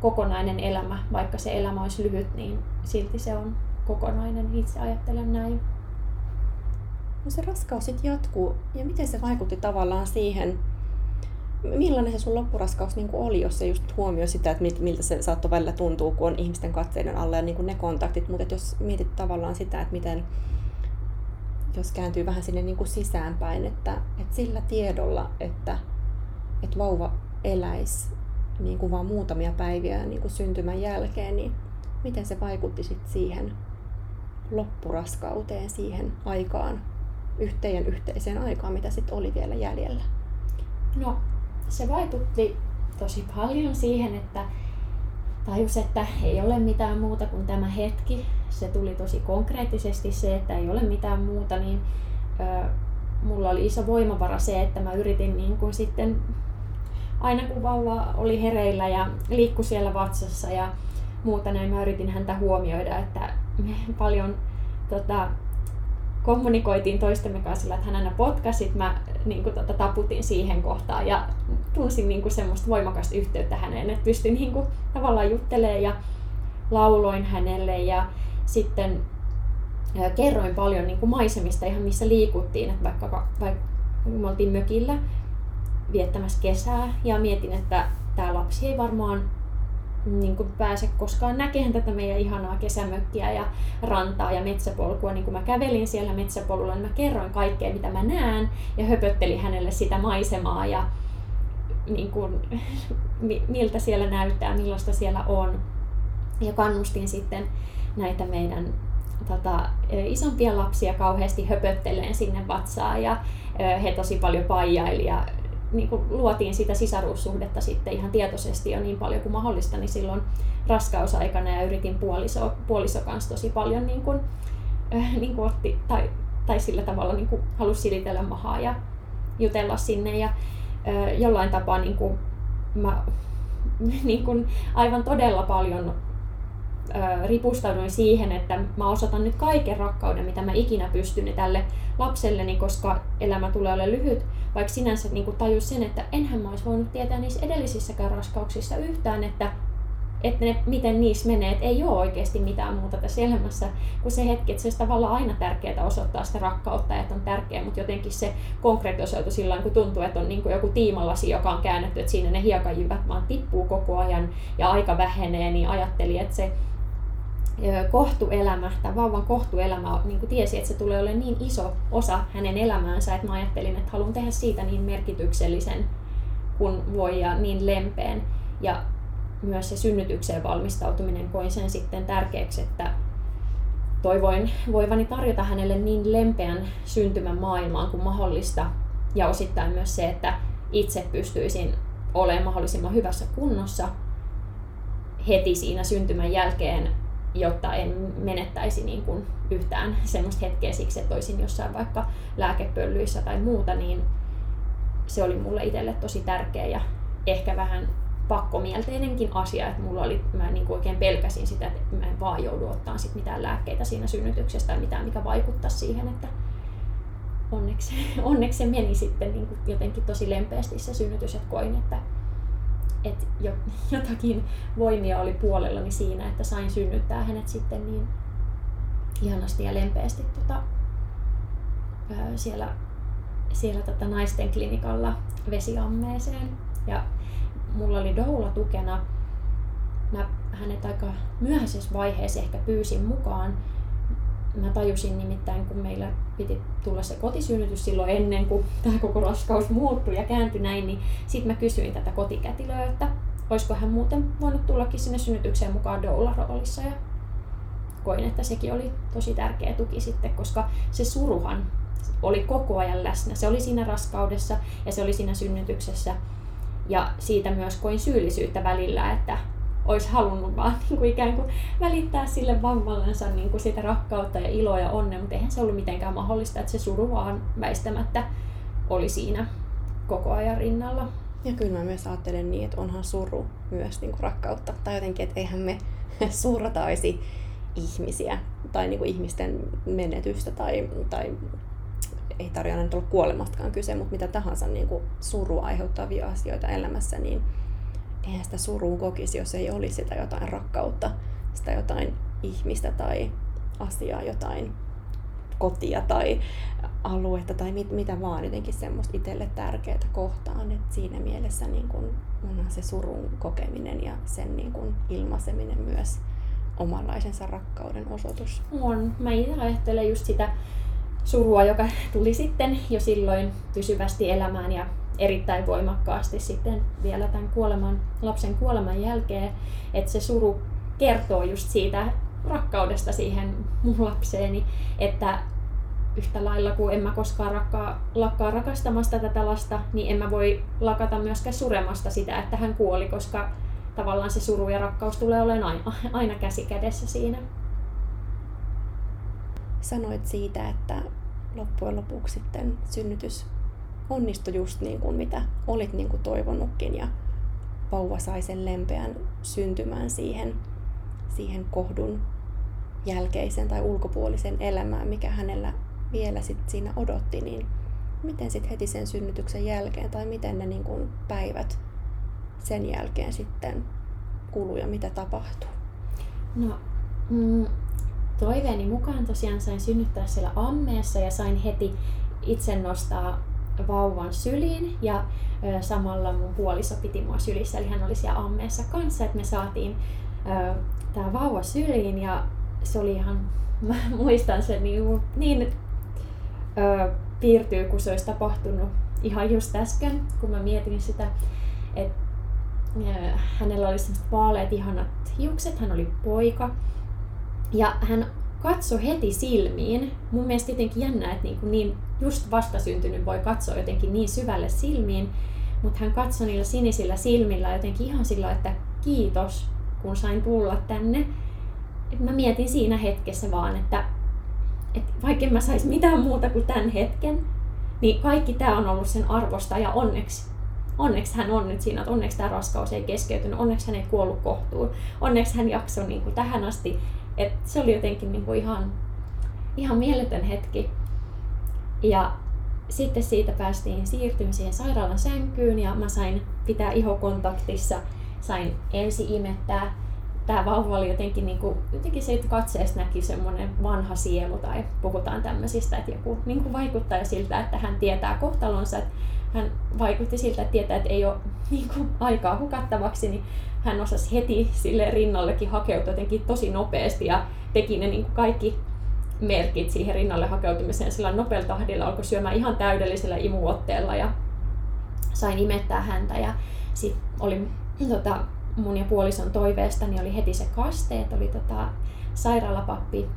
kokonainen elämä. Vaikka se elämä olisi lyhyt, niin silti se on kokonainen. Itse ajattelen näin. No se raskaus sitten jatkuu. Ja miten se vaikutti tavallaan siihen, millainen se sun loppuraskaus niin oli, jos se just huomioi sitä, että miltä se saattoi välillä tuntuu, kun on ihmisten katseiden alla ja niin ne kontaktit. Mutta jos mietit tavallaan sitä, että miten, jos kääntyy vähän sinne niin kuin sisäänpäin, että, että sillä tiedolla, että että vauva eläisi niin kuin vaan muutamia päiviä niin kuin syntymän jälkeen, niin miten se vaikutti sit siihen loppuraskauteen, siihen aikaan, yhteen yhteiseen aikaan, mitä sitten oli vielä jäljellä? No, se vaikutti tosi paljon siihen, että tajus, että ei ole mitään muuta kuin tämä hetki. Se tuli tosi konkreettisesti se, että ei ole mitään muuta, niin ö, mulla oli iso voimavara se, että mä yritin niin kuin sitten aina kun vauva oli hereillä ja liikkui siellä vatsassa ja muuta näin, mä yritin häntä huomioida, että me paljon tota, kommunikoitiin toistemme kanssa sillä, että hän aina potkasi, mä niin kuin, tota, taputin siihen kohtaan ja tunsin niin kuin, semmoista voimakasta yhteyttä häneen, että pystyin niin kuin, tavallaan juttelemaan ja lauloin hänelle ja sitten ja kerroin paljon niin kuin maisemista ihan missä liikuttiin, että vaikka, vaikka me oltiin mökillä viettämässä kesää ja mietin, että tämä lapsi ei varmaan niin kuin pääse koskaan näkemään tätä meidän ihanaa kesämökkiä ja rantaa ja metsäpolkua. Niin kun mä kävelin siellä metsäpolulla, niin mä kerroin kaikkea, mitä mä näen ja höpöttelin hänelle sitä maisemaa ja niin kuin, miltä siellä näyttää, millaista siellä on. Ja kannustin sitten näitä meidän tota, isompia lapsia kauheasti höpötteleen sinne vatsaan ja he tosi paljon paijaili ja niin kuin luotiin sitä sisaruussuhdetta sitten ihan tietoisesti jo niin paljon kuin mahdollista, niin silloin raskausaikana ja yritin puoliso, puoliso kanssa tosi paljon niin kuin, äh, niin kuin otti, tai, tai sillä tavalla niin kuin halusi silitellä mahaa ja jutella sinne ja äh, jollain tapaa niin kuin, mä niin kuin aivan todella paljon ripustauduin siihen, että mä osoitan nyt kaiken rakkauden, mitä mä ikinä pystyn tälle lapselleni, koska elämä tulee olemaan lyhyt, vaikka sinänsä niin kuin tajus sen, että enhän mä olisi voinut tietää niissä edellisissäkään raskauksissa yhtään, että, että ne, miten niissä menee, että ei ole oikeasti mitään muuta tässä elämässä kuin se hetki, että se on tavallaan aina tärkeää osoittaa sitä rakkautta, että on tärkeää, mutta jotenkin se konkretisoitu sillä kun tuntuu, että on niin kuin joku tiimalasi, joka on käännetty, että siinä ne hiekanjyvät vaan tippuu koko ajan ja aika vähenee, niin ajattelin, että se kohtuelämä, tai vauvan kohtuelämä, niin kuin tiesi, että se tulee olemaan niin iso osa hänen elämäänsä, että mä ajattelin, että haluan tehdä siitä niin merkityksellisen kuin voi ja niin lempeen. Ja myös se synnytykseen valmistautuminen koin sen sitten tärkeäksi, että toivoin voivani tarjota hänelle niin lempeän syntymän maailmaan kuin mahdollista. Ja osittain myös se, että itse pystyisin olemaan mahdollisimman hyvässä kunnossa heti siinä syntymän jälkeen jotta en menettäisi niin kuin yhtään semmoista hetkeä siksi, että olisin jossain vaikka lääkepöllyissä tai muuta, niin se oli mulle itselle tosi tärkeä ja ehkä vähän pakkomielteinenkin asia, että mulla oli, mä niin kuin oikein pelkäsin sitä, että mä en vaan joudu ottaa sit mitään lääkkeitä siinä synnytyksessä tai mitään, mikä vaikuttaa siihen, että onneksi, onneksi se meni sitten niin kuin jotenkin tosi lempeästi se synnytys, että koin, että että jotakin voimia oli puolellani siinä, että sain synnyttää hänet sitten niin ihanasti ja lempeästi tota, siellä, siellä tota naisten klinikalla vesiammeeseen. Ja mulla oli doula tukena. Mä hänet aika myöhäisessä vaiheessa ehkä pyysin mukaan Mä tajusin nimittäin, kun meillä piti tulla se kotisynnytys silloin ennen kuin tämä koko raskaus muuttui ja kääntyi näin, niin sitten mä kysyin tätä kotikätilöä, että olisiko hän muuten voinut tullakin sinne synnytykseen mukaan doula-roolissa. Ja koin, että sekin oli tosi tärkeä tuki sitten, koska se suruhan oli koko ajan läsnä. Se oli siinä raskaudessa ja se oli siinä synnytyksessä. Ja siitä myös koin syyllisyyttä välillä, että olisi halunnut vaan niin kuin ikään kuin välittää sille vammallensa niin kuin sitä rakkautta ja iloa ja onnea, mutta eihän se ollut mitenkään mahdollista, että se suru vaan väistämättä oli siinä koko ajan rinnalla. Ja kyllä mä myös ajattelen niin, että onhan suru myös niin kuin rakkautta. Tai jotenkin, että eihän me surrataisi ihmisiä tai niin kuin ihmisten menetystä tai, tai ei tarvitse aina olla kuolemastakaan kyse, mutta mitä tahansa niin kuin surua aiheuttavia asioita elämässä, niin eihän sitä suruun kokisi, jos ei olisi sitä jotain rakkautta, sitä jotain ihmistä tai asiaa, jotain kotia tai aluetta tai mit, mitä vaan jotenkin semmoista itselle tärkeää kohtaan. Et siinä mielessä niin kun onhan se surun kokeminen ja sen niin kun ilmaiseminen myös omanlaisensa rakkauden osoitus. On. Mä itse ajattelen just sitä surua, joka tuli sitten jo silloin pysyvästi elämään ja erittäin voimakkaasti sitten vielä tämän kuoleman, lapsen kuoleman jälkeen, että se suru kertoo just siitä rakkaudesta siihen mun lapseeni, että yhtä lailla kuin en mä koskaan rakkaa, lakkaa rakastamasta tätä lasta, niin en mä voi lakata myöskään suremasta sitä, että hän kuoli, koska tavallaan se suru ja rakkaus tulee olemaan aina, aina käsi kädessä siinä. Sanoit siitä, että loppujen lopuksi sitten synnytys onnistui just niin kuin mitä olit niin kuin toivonutkin ja vauva sai sen lempeän syntymään siihen, siihen kohdun jälkeisen tai ulkopuolisen elämään, mikä hänellä vielä sit siinä odotti, niin miten sitten heti sen synnytyksen jälkeen tai miten ne niin kuin päivät sen jälkeen sitten kuluu ja mitä tapahtuu? No, mm, toiveeni mukaan tosiaan sain synnyttää siellä ammeessa ja sain heti itse nostaa vauvan syliin ja samalla mun puoliso piti mua sylissä, eli hän oli siellä ammeessa kanssa, että me saatiin tämä vauva syliin ja se oli ihan, mä muistan sen niin, niin ö, piirtyy, kun se olisi tapahtunut ihan just äsken, kun mä mietin sitä, että hänellä oli sellaiset vaaleat ihanat hiukset, hän oli poika. Ja hän katsoi heti silmiin. Mun mielestä jotenkin jännä, että niin, niin just vastasyntynyt voi katsoa jotenkin niin syvälle silmiin, mutta hän katsoi niillä sinisillä silmillä jotenkin ihan sillä, että kiitos, kun sain tulla tänne. Et mä mietin siinä hetkessä vaan, että, että vaikka mä saisi mitään muuta kuin tämän hetken, niin kaikki tämä on ollut sen arvosta ja onneksi onneksi hän on nyt siinä, että onneksi tämä raskaus ei keskeytynyt, onneksi hän ei kuollut kohtuun, onneksi hän jaksoi niin kuin tähän asti. Et se oli jotenkin niin kuin ihan, ihan mieletön hetki. Ja sitten siitä päästiin siirtymään siihen sairaalan sänkyyn ja mä sain pitää ihokontaktissa, sain ensi imettää. Tämä vauva oli jotenkin, niin kuin, jotenkin siitä katseesta näki semmoinen vanha sielu tai puhutaan tämmöisistä, että joku niin kuin vaikuttaa siltä, että hän tietää kohtalonsa, että hän vaikutti siltä, että tietää, että ei ole niin kuin, aikaa hukattavaksi, niin hän osasi heti sille rinnallekin hakeutua jotenkin tosi nopeasti ja teki ne niin kuin kaikki merkit siihen rinnalle hakeutumiseen sillä nopealla tahdilla, alkoi syömään ihan täydellisellä imuotteella ja sain imettää häntä ja sitten oli tota, mun ja puolison toiveesta, niin oli heti se kasteet, oli tota, sairaalapappi,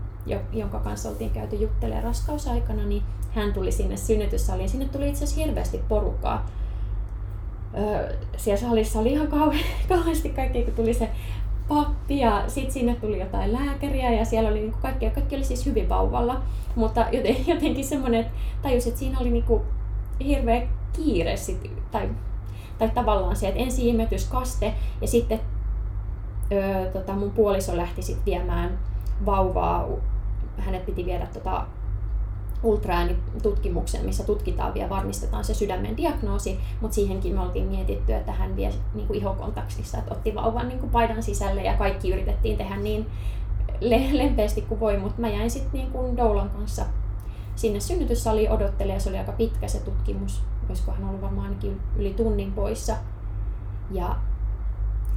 jonka kanssa oltiin käyty juttelemaan raskausaikana, niin hän tuli sinne synnytyssaliin. Sinne tuli itse asiassa hirveästi porukkaa. Öö, siellä salissa oli ihan kauheasti kaikki, kun tuli se pappi ja sitten sinne tuli jotain lääkäriä ja siellä oli niinku kaikki, kaikki oli siis hyvin vauvalla. Mutta joten, jotenkin semmoinen, että tajusin, että siinä oli niinku hirveä kiire sit, tai, tai tavallaan se, että ensin imetyskaste ja sitten öö, tota, mun puoliso lähti sitten viemään vauvaa, hänet piti viedä tota, ultraäänitutkimukseen, missä tutkitaan vielä varmistetaan se sydämen diagnoosi, mutta siihenkin me oltiin mietitty, että hän vie niin kuin ihokontaktissa, että otti vauvan niin kuin paidan sisälle ja kaikki yritettiin tehdä niin le- lempeästi kuin voi, mutta mä jäin sitten niin kuin Doulan kanssa sinne synnytyssaliin odottelemaan, se oli aika pitkä se tutkimus, hän ollut varmaan ainakin yli tunnin poissa. Ja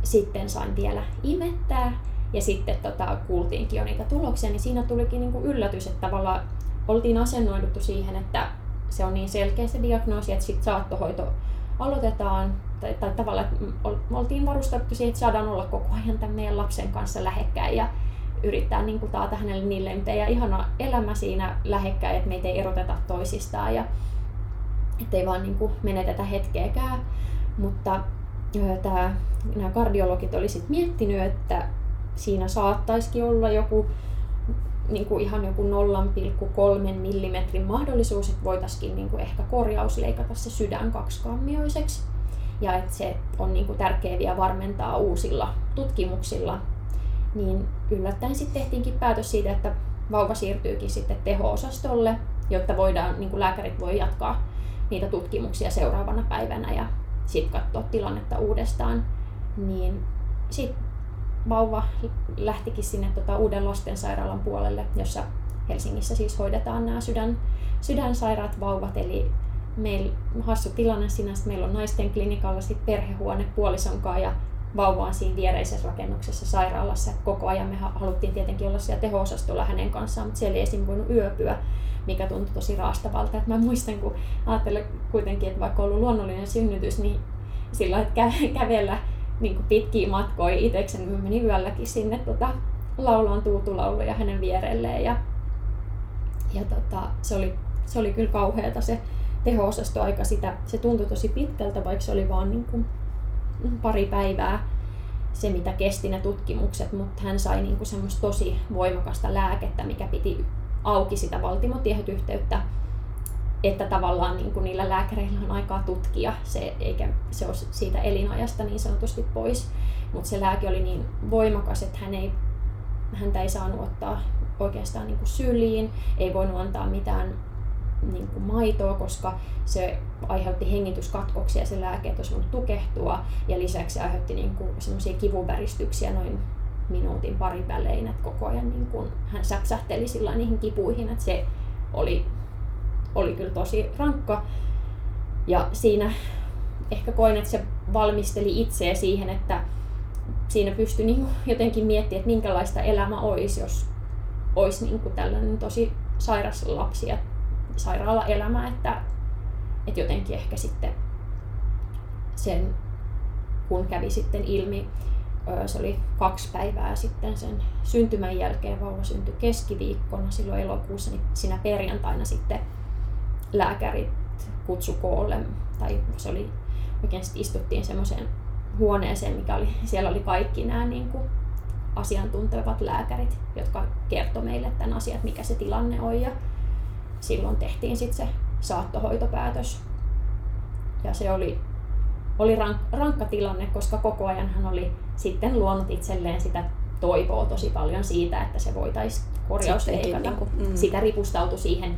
sitten sain vielä imettää ja sitten tota, kuultiinkin jo niitä tuloksia, niin siinä tulikin niin kuin yllätys, että tavallaan oltiin asennoiduttu siihen, että se on niin selkeä se diagnoosi, että sitten saattohoito aloitetaan, tai, tai tavallaan, että oltiin varustettu siihen, että saadaan olla koko ajan tämän meidän lapsen kanssa lähekkäin ja yrittää niin kuin taata hänelle niin lempeä ja ihana elämä siinä lähekkäin, että meitä ei eroteta toisistaan ja ettei vaan niin kuin menetetä hetkeäkään. Mutta tämä, nämä kardiologit oli sitten miettinyt, että siinä saattaisikin olla joku niin kuin ihan joku 0,3 millimetrin mahdollisuus, että voitaisiin niin kuin ehkä korjaus leikata se sydän kaksikammioiseksi. Ja että se on niin kuin tärkeää vielä varmentaa uusilla tutkimuksilla. Niin yllättäen sitten tehtiinkin päätös siitä, että vauva siirtyykin sitten teho-osastolle, jotta voidaan, niin kuin lääkärit voi jatkaa niitä tutkimuksia seuraavana päivänä ja sitten katsoa tilannetta uudestaan. Niin sitten vauva lähtikin sinne tota uuden lastensairaalan puolelle, jossa Helsingissä siis hoidetaan nämä sydän, sydänsairaat vauvat. Eli meillä hassu tilanne siinä, että meillä on naisten klinikalla sit perhehuone puolisonkaan ja vauva on siinä viereisessä rakennuksessa sairaalassa. Koko ajan me haluttiin tietenkin olla siellä teho-osastolla hänen kanssaan, mutta siellä ei esim. voinut yöpyä, mikä tuntui tosi raastavalta. Et mä muistan, kun ajattelen kuitenkin, että vaikka on ollut luonnollinen synnytys, niin sillä että kävellä niin kuin pitkiä matkoja itsekseni. Mä menin yölläkin sinne tota, laulaan tuutulauluja hänen vierelleen ja Ja tota, se, oli, se oli kyllä kauheata se teho-osastoaika. Sitä, se tuntui tosi pitkältä, vaikka se oli vaan niin kuin pari päivää se, mitä kesti ne tutkimukset, mutta hän sai niin kuin semmoista tosi voimakasta lääkettä, mikä piti auki sitä valtimotiehytyhteyttä, että tavallaan niin kuin niillä lääkäreillä on aikaa tutkia se, eikä se ole siitä elinajasta niin sanotusti pois. Mutta se lääke oli niin voimakas, että hän ei, häntä ei saanut ottaa oikeastaan niin kuin syliin, ei voinut antaa mitään niin kuin maitoa, koska se aiheutti hengityskatkoksia, se lääkeet olisi voinut tukehtua ja lisäksi se aiheutti niin kuin semmoisia kivuväristyksiä noin minuutin parin välein, että koko ajan niin kuin hän säpsähteli sillä niihin kipuihin, että se oli, oli kyllä tosi rankka. Ja siinä ehkä koin, että se valmisteli itseä siihen, että siinä pystyi niin jotenkin miettimään, että minkälaista elämä olisi, jos olisi niin kuin tällainen tosi sairas lapsi ja sairaalaelämä, että, että jotenkin ehkä sitten sen, kun kävi sitten ilmi, se oli kaksi päivää sitten sen syntymän jälkeen, vauva syntyi keskiviikkona silloin elokuussa, niin siinä perjantaina sitten lääkärit kutsu koolle, tai se oli oikein sitten istuttiin semmoiseen huoneeseen, mikä oli, siellä oli kaikki nämä niin kuin, asiantuntevat lääkärit, jotka kertoi meille tämän asian, mikä se tilanne on. Ja silloin tehtiin sitten se saattohoitopäätös. Ja se oli, oli rank, rankka tilanne, koska koko ajan hän oli sitten luonut itselleen sitä toivoa tosi paljon siitä, että se voitaisiin korjausleikata. Niin mm. Sitä ripustautui siihen,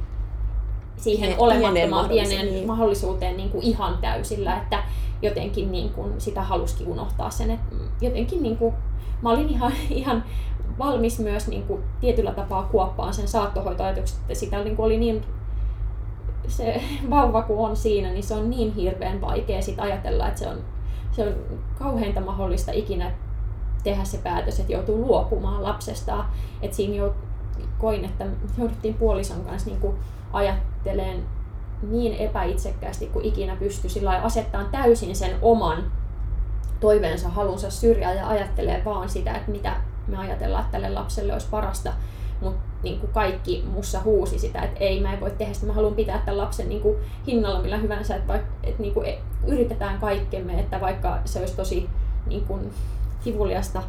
siihen olemattomaan pieneen niin. mahdollisuuteen niin kuin ihan täysillä, että jotenkin niin kuin sitä halusikin unohtaa sen. Että jotenkin niin kuin, mä olin ihan, ihan valmis myös niin kuin, tietyllä tapaa kuoppaan sen saattohoitoajatukset, että sitä niin kuin, oli niin se vauva kun on siinä, niin se on niin hirveän vaikea sit ajatella, että se on, se on kauheinta mahdollista ikinä tehdä se päätös, että joutuu luopumaan lapsestaan. Että siinä jo, koin, että jouduttiin puolison kanssa niin kuin ajatteleen niin epäitsekkäästi kuin ikinä pystyi sillä asettaa täysin sen oman toiveensa, halunsa syrjään ja ajattelee vaan sitä, että mitä me ajatellaan, että tälle lapselle olisi parasta. Mutta niin kaikki mussa huusi sitä, että ei, mä en voi tehdä sitä, mä haluan pitää tämän lapsen niin kuin hinnalla millä hyvänsä, että, vaikka, että niin kuin e, yritetään kaikkemme, että vaikka se olisi tosi niin kuin kivuliasta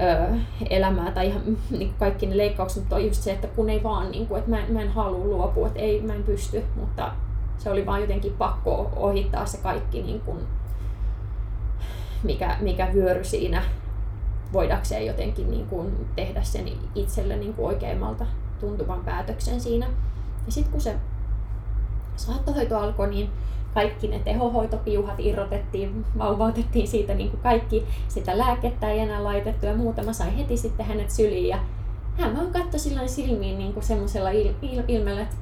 öö, elämää tai ihan niin kuin kaikki ne leikkaukset, mutta on just se, että kun ei vaan, niin kuin, että mä, mä en halua luopua, että ei, mä en pysty, mutta se oli vaan jotenkin pakko ohittaa se kaikki, niin kuin, mikä, mikä vyöry siinä voidakseen jotenkin niin kuin tehdä sen itselle niin kuin oikeimmalta tuntuvan päätöksen siinä. Ja sitten kun se saattohoito alkoi, niin kaikki ne tehohoitopiuhat irrotettiin, vauvautettiin siitä niin kuin kaikki, sitä lääkettä ei enää laitettu ja muutama sai heti sitten hänet syliin ja hän vaan katsoi sillä silmiin niin kuin semmoisella il, il, ilmellä, että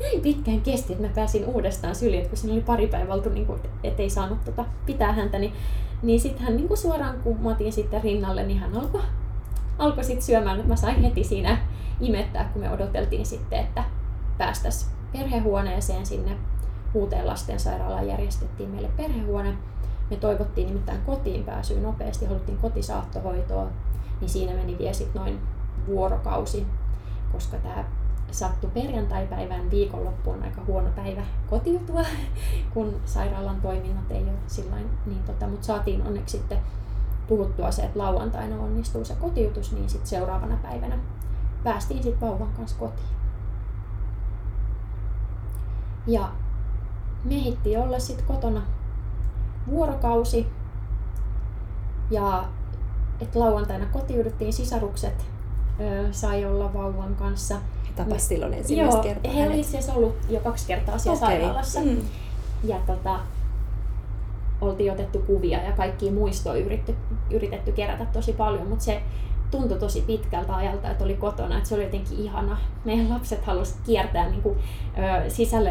näin pitkään kesti, että mä pääsin uudestaan syliin, kun siinä oli pari päivää oltu, niin kuin, ettei saanut tota, pitää häntä, niin, niin sitten hän niin kuin suoraan, kun mä otin sitten rinnalle, niin hän alkoi alkoi sitten syömään. Mä sain heti siinä imettää, kun me odoteltiin sitten, että päästäisiin perhehuoneeseen sinne uuteen lastensairaalaan järjestettiin meille perhehuone. Me toivottiin nimittäin kotiin pääsyä nopeasti, haluttiin kotisaattohoitoa, niin siinä meni vielä sitten noin vuorokausi, koska tämä sattui perjantaipäivän viikonloppuun aika huono päivä kotiutua, kun sairaalan toiminnot ei ole sillain, niin tota, mutta saatiin onneksi sitten puhuttua se, että lauantaina onnistuu se kotiutus, niin sitten seuraavana päivänä päästiin sitten vauvan kanssa kotiin. Ja me olla sitten kotona vuorokausi. Ja että lauantaina kotiuduttiin, sisarukset ö, sai olla vauvan kanssa. He tapas silloin ensimmäistä kertaa. He olivat siis ollut jo kaksi kertaa siellä okay. sairaalassa. Mm. Ja tota, oltiin otettu kuvia ja kaikki muistoja yritetty, yritetty kerätä tosi paljon, mutta se tuntui tosi pitkältä ajalta, että oli kotona, että se oli jotenkin ihana. Meidän lapset halusivat kiertää niin kuin,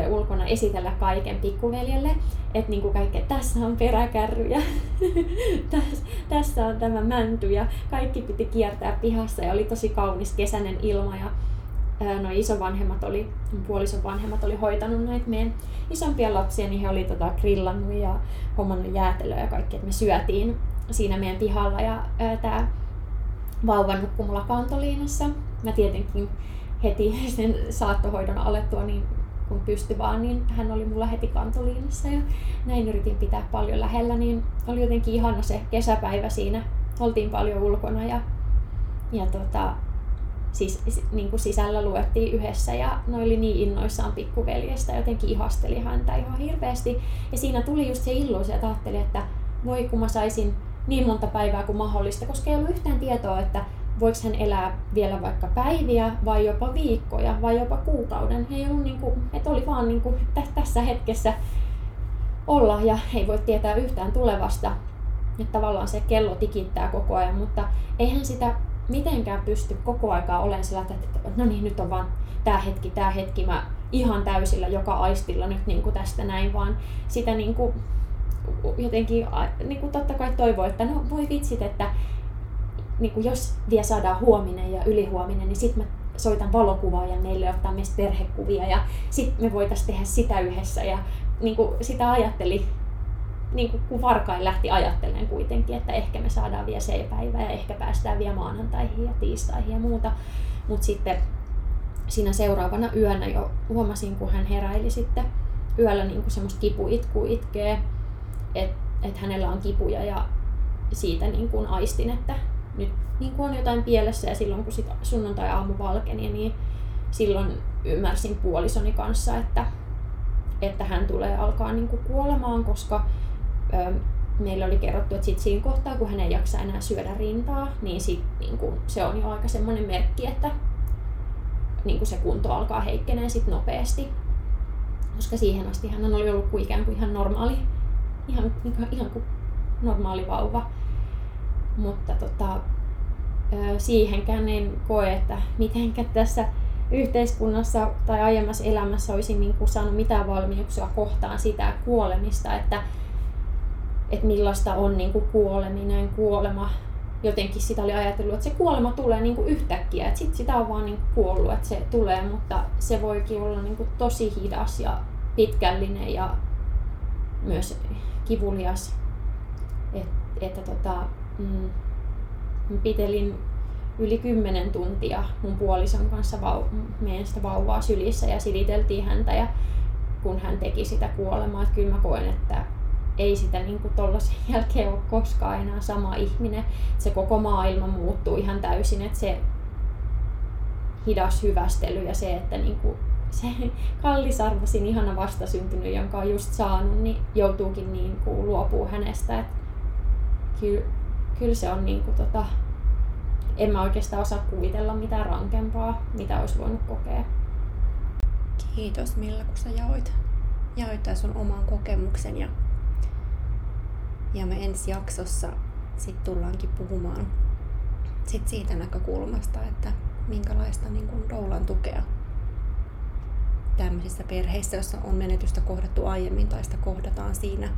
ja ulkona, esitellä kaiken pikkuveljelle, että niin kaikki, tässä on peräkärry ja tässä, tässä on tämä mänty ja kaikki piti kiertää pihassa ja oli tosi kaunis kesäinen ilma ja no isovanhemmat oli, puolison vanhemmat oli hoitanut näitä meidän isompia lapsia, niin he oli tota grillannut ja hommannut jäätelöä ja kaikki, että me syötiin siinä meidän pihalla ja tämä vauva nukkui mulla kantoliinassa. Mä tietenkin heti sen saattohoidon alettua, niin kun pysty vaan, niin hän oli mulla heti kantoliinassa ja näin yritin pitää paljon lähellä, niin oli jotenkin ihana se kesäpäivä siinä. Oltiin paljon ulkona ja, ja tota, siis, niin kuin sisällä luettiin yhdessä ja ne oli niin innoissaan pikkuveljestä, jotenkin ihasteli häntä ihan hirveästi. Ja siinä tuli just se illuusio, että ajattelin, että voi kun mä saisin niin monta päivää kuin mahdollista, koska ei ollut yhtään tietoa, että voiko hän elää vielä vaikka päiviä vai jopa viikkoja vai jopa kuukauden. Ei ollut niin kuin, että oli vaan niin kuin tässä hetkessä olla ja ei voi tietää yhtään tulevasta. Että tavallaan se kello tikittää koko ajan, mutta eihän sitä mitenkään pysty koko aikaa olemaan sillä, että no niin, nyt on vaan tämä hetki, tämä hetki, mä ihan täysillä joka aistilla nyt niin kuin tästä näin, vaan sitä niin kuin, jotenkin niin kuin totta kai toivoo, että no voi vitsit, että niin kuin jos vielä saadaan huominen ja ylihuominen, niin sitten mä soitan valokuvaajan meille ottaa meistä perhekuvia ja sitten me voitaisiin tehdä sitä yhdessä ja niin kuin sitä ajatteli niin kuin, kun varkain lähti ajattelemaan kuitenkin, että ehkä me saadaan vielä se päivä ja ehkä päästään vielä maanantaihin ja tiistaihin ja muuta. Mutta sitten siinä seuraavana yönä jo huomasin, kun hän heräili sitten yöllä niin kuin semmoista kipuitkua itkee, että et hänellä on kipuja ja siitä niin kuin aistin, että nyt niin kuin on jotain pielessä ja silloin kun sit sunnuntai-aamu valkeni, niin silloin ymmärsin puolisoni kanssa, että, että hän tulee alkaa niin kuin kuolemaan, koska meillä oli kerrottu, että sit siinä kohtaa, kun hän ei jaksa enää syödä rintaa, niin, sit, niin kuin, se on jo aika semmoinen merkki, että niin kuin se kunto alkaa heikkenee sit nopeasti. Koska siihen asti hän oli ollut kuin ikään kuin ihan normaali, ihan, ihan, ihan kuin normaali vauva. Mutta tota, siihenkään en koe, että mitenkä tässä yhteiskunnassa tai aiemmassa elämässä olisin niin kuin saanut mitään valmiuksia kohtaan sitä kuolemista, että että millaista on niin kuin kuoleminen, kuolema. Jotenkin sitä oli ajatellut, että se kuolema tulee niin kuin yhtäkkiä, että sit sitä on vaan niin kuin kuollut, että se tulee, mutta se voikin olla niin kuin tosi hidas ja pitkällinen ja myös kivulias. Et, että tota, mm, pitelin yli 10 tuntia mun puolison kanssa vau, meidän sitä vauvaa sylissä ja siliteltiin häntä ja kun hän teki sitä kuolemaa, että kyllä mä koen, että ei sitä niin kuin tollasen jälkeen ole koskaan enää sama ihminen. Se koko maailma muuttuu ihan täysin, että se hidas hyvästely ja se, että niin kuin se kallisarvoisin ihana vastasyntynyt, jonka on just saanut, niin joutuukin niin kuin luopuu hänestä. Et kyllä, kyllä se on niin kuin tota, en mä oikeastaan osaa kuvitella mitään rankempaa, mitä olisi voinut kokea. Kiitos Milla, kun sä jaoit, jaoit tämän sun oman kokemuksen ja ja me ensi jaksossa sitten tullaankin puhumaan sit siitä näkökulmasta, että minkälaista niin kun doulan tukea tämmöisissä perheissä, joissa on menetystä kohdattu aiemmin tai sitä kohdataan siinä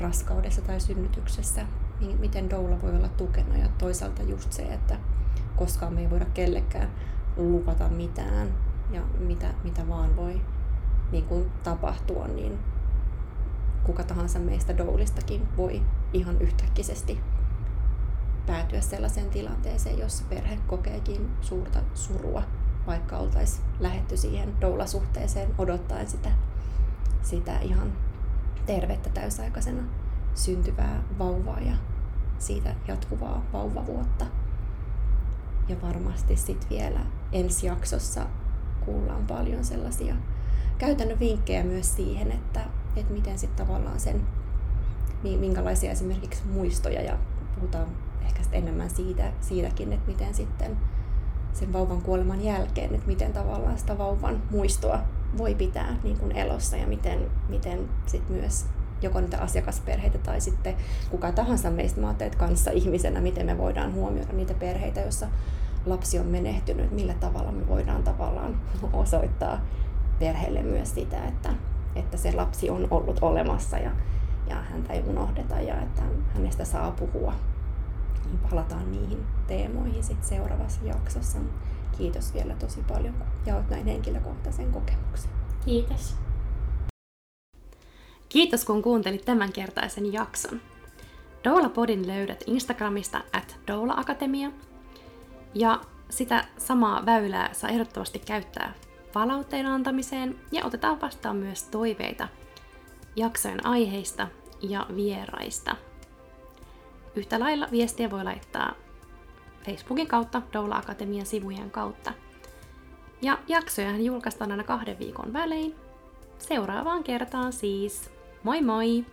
raskaudessa tai synnytyksessä, niin miten doula voi olla tukena? Ja toisaalta just se, että koskaan me ei voida kellekään lupata mitään ja mitä, mitä vaan voi niin kuin tapahtua, niin kuka tahansa meistä doulistakin voi ihan yhtäkkisesti päätyä sellaiseen tilanteeseen, jossa perhe kokeekin suurta surua, vaikka oltaisiin lähetty siihen doulasuhteeseen odottaen sitä, sitä ihan tervettä täysaikaisena syntyvää vauvaa ja siitä jatkuvaa vauvavuotta. Ja varmasti sitten vielä ensi jaksossa kuullaan paljon sellaisia käytännön vinkkejä myös siihen, että että miten sitten tavallaan sen, minkälaisia esimerkiksi muistoja ja puhutaan ehkä sitten enemmän siitä, siitäkin, että miten sitten sen vauvan kuoleman jälkeen, että miten tavallaan sitä vauvan muistoa voi pitää niin kuin elossa ja miten, miten sit myös joko niitä asiakasperheitä tai sitten kuka tahansa meistä, mä kanssa ihmisenä, miten me voidaan huomioida niitä perheitä, joissa lapsi on menehtynyt, millä tavalla me voidaan tavallaan osoittaa perheelle myös sitä, että, että se lapsi on ollut olemassa ja, ja häntä ei unohdeta ja että hänestä saa puhua. Niin palataan niihin teemoihin sitten seuraavassa jaksossa. Kiitos vielä tosi paljon, kun jaot näin henkilökohtaisen kokemuksen. Kiitos. Kiitos, kun kuuntelit tämänkertaisen jakson. Doula Podin löydät Instagramista at Doula Akatemia. Ja sitä samaa väylää saa ehdottomasti käyttää palautteen antamiseen ja otetaan vastaan myös toiveita jaksojen aiheista ja vieraista. Yhtä lailla viestiä voi laittaa Facebookin kautta, Doula Akatemian sivujen kautta. Ja jaksoja julkaistaan aina kahden viikon välein. Seuraavaan kertaan siis. Moi moi!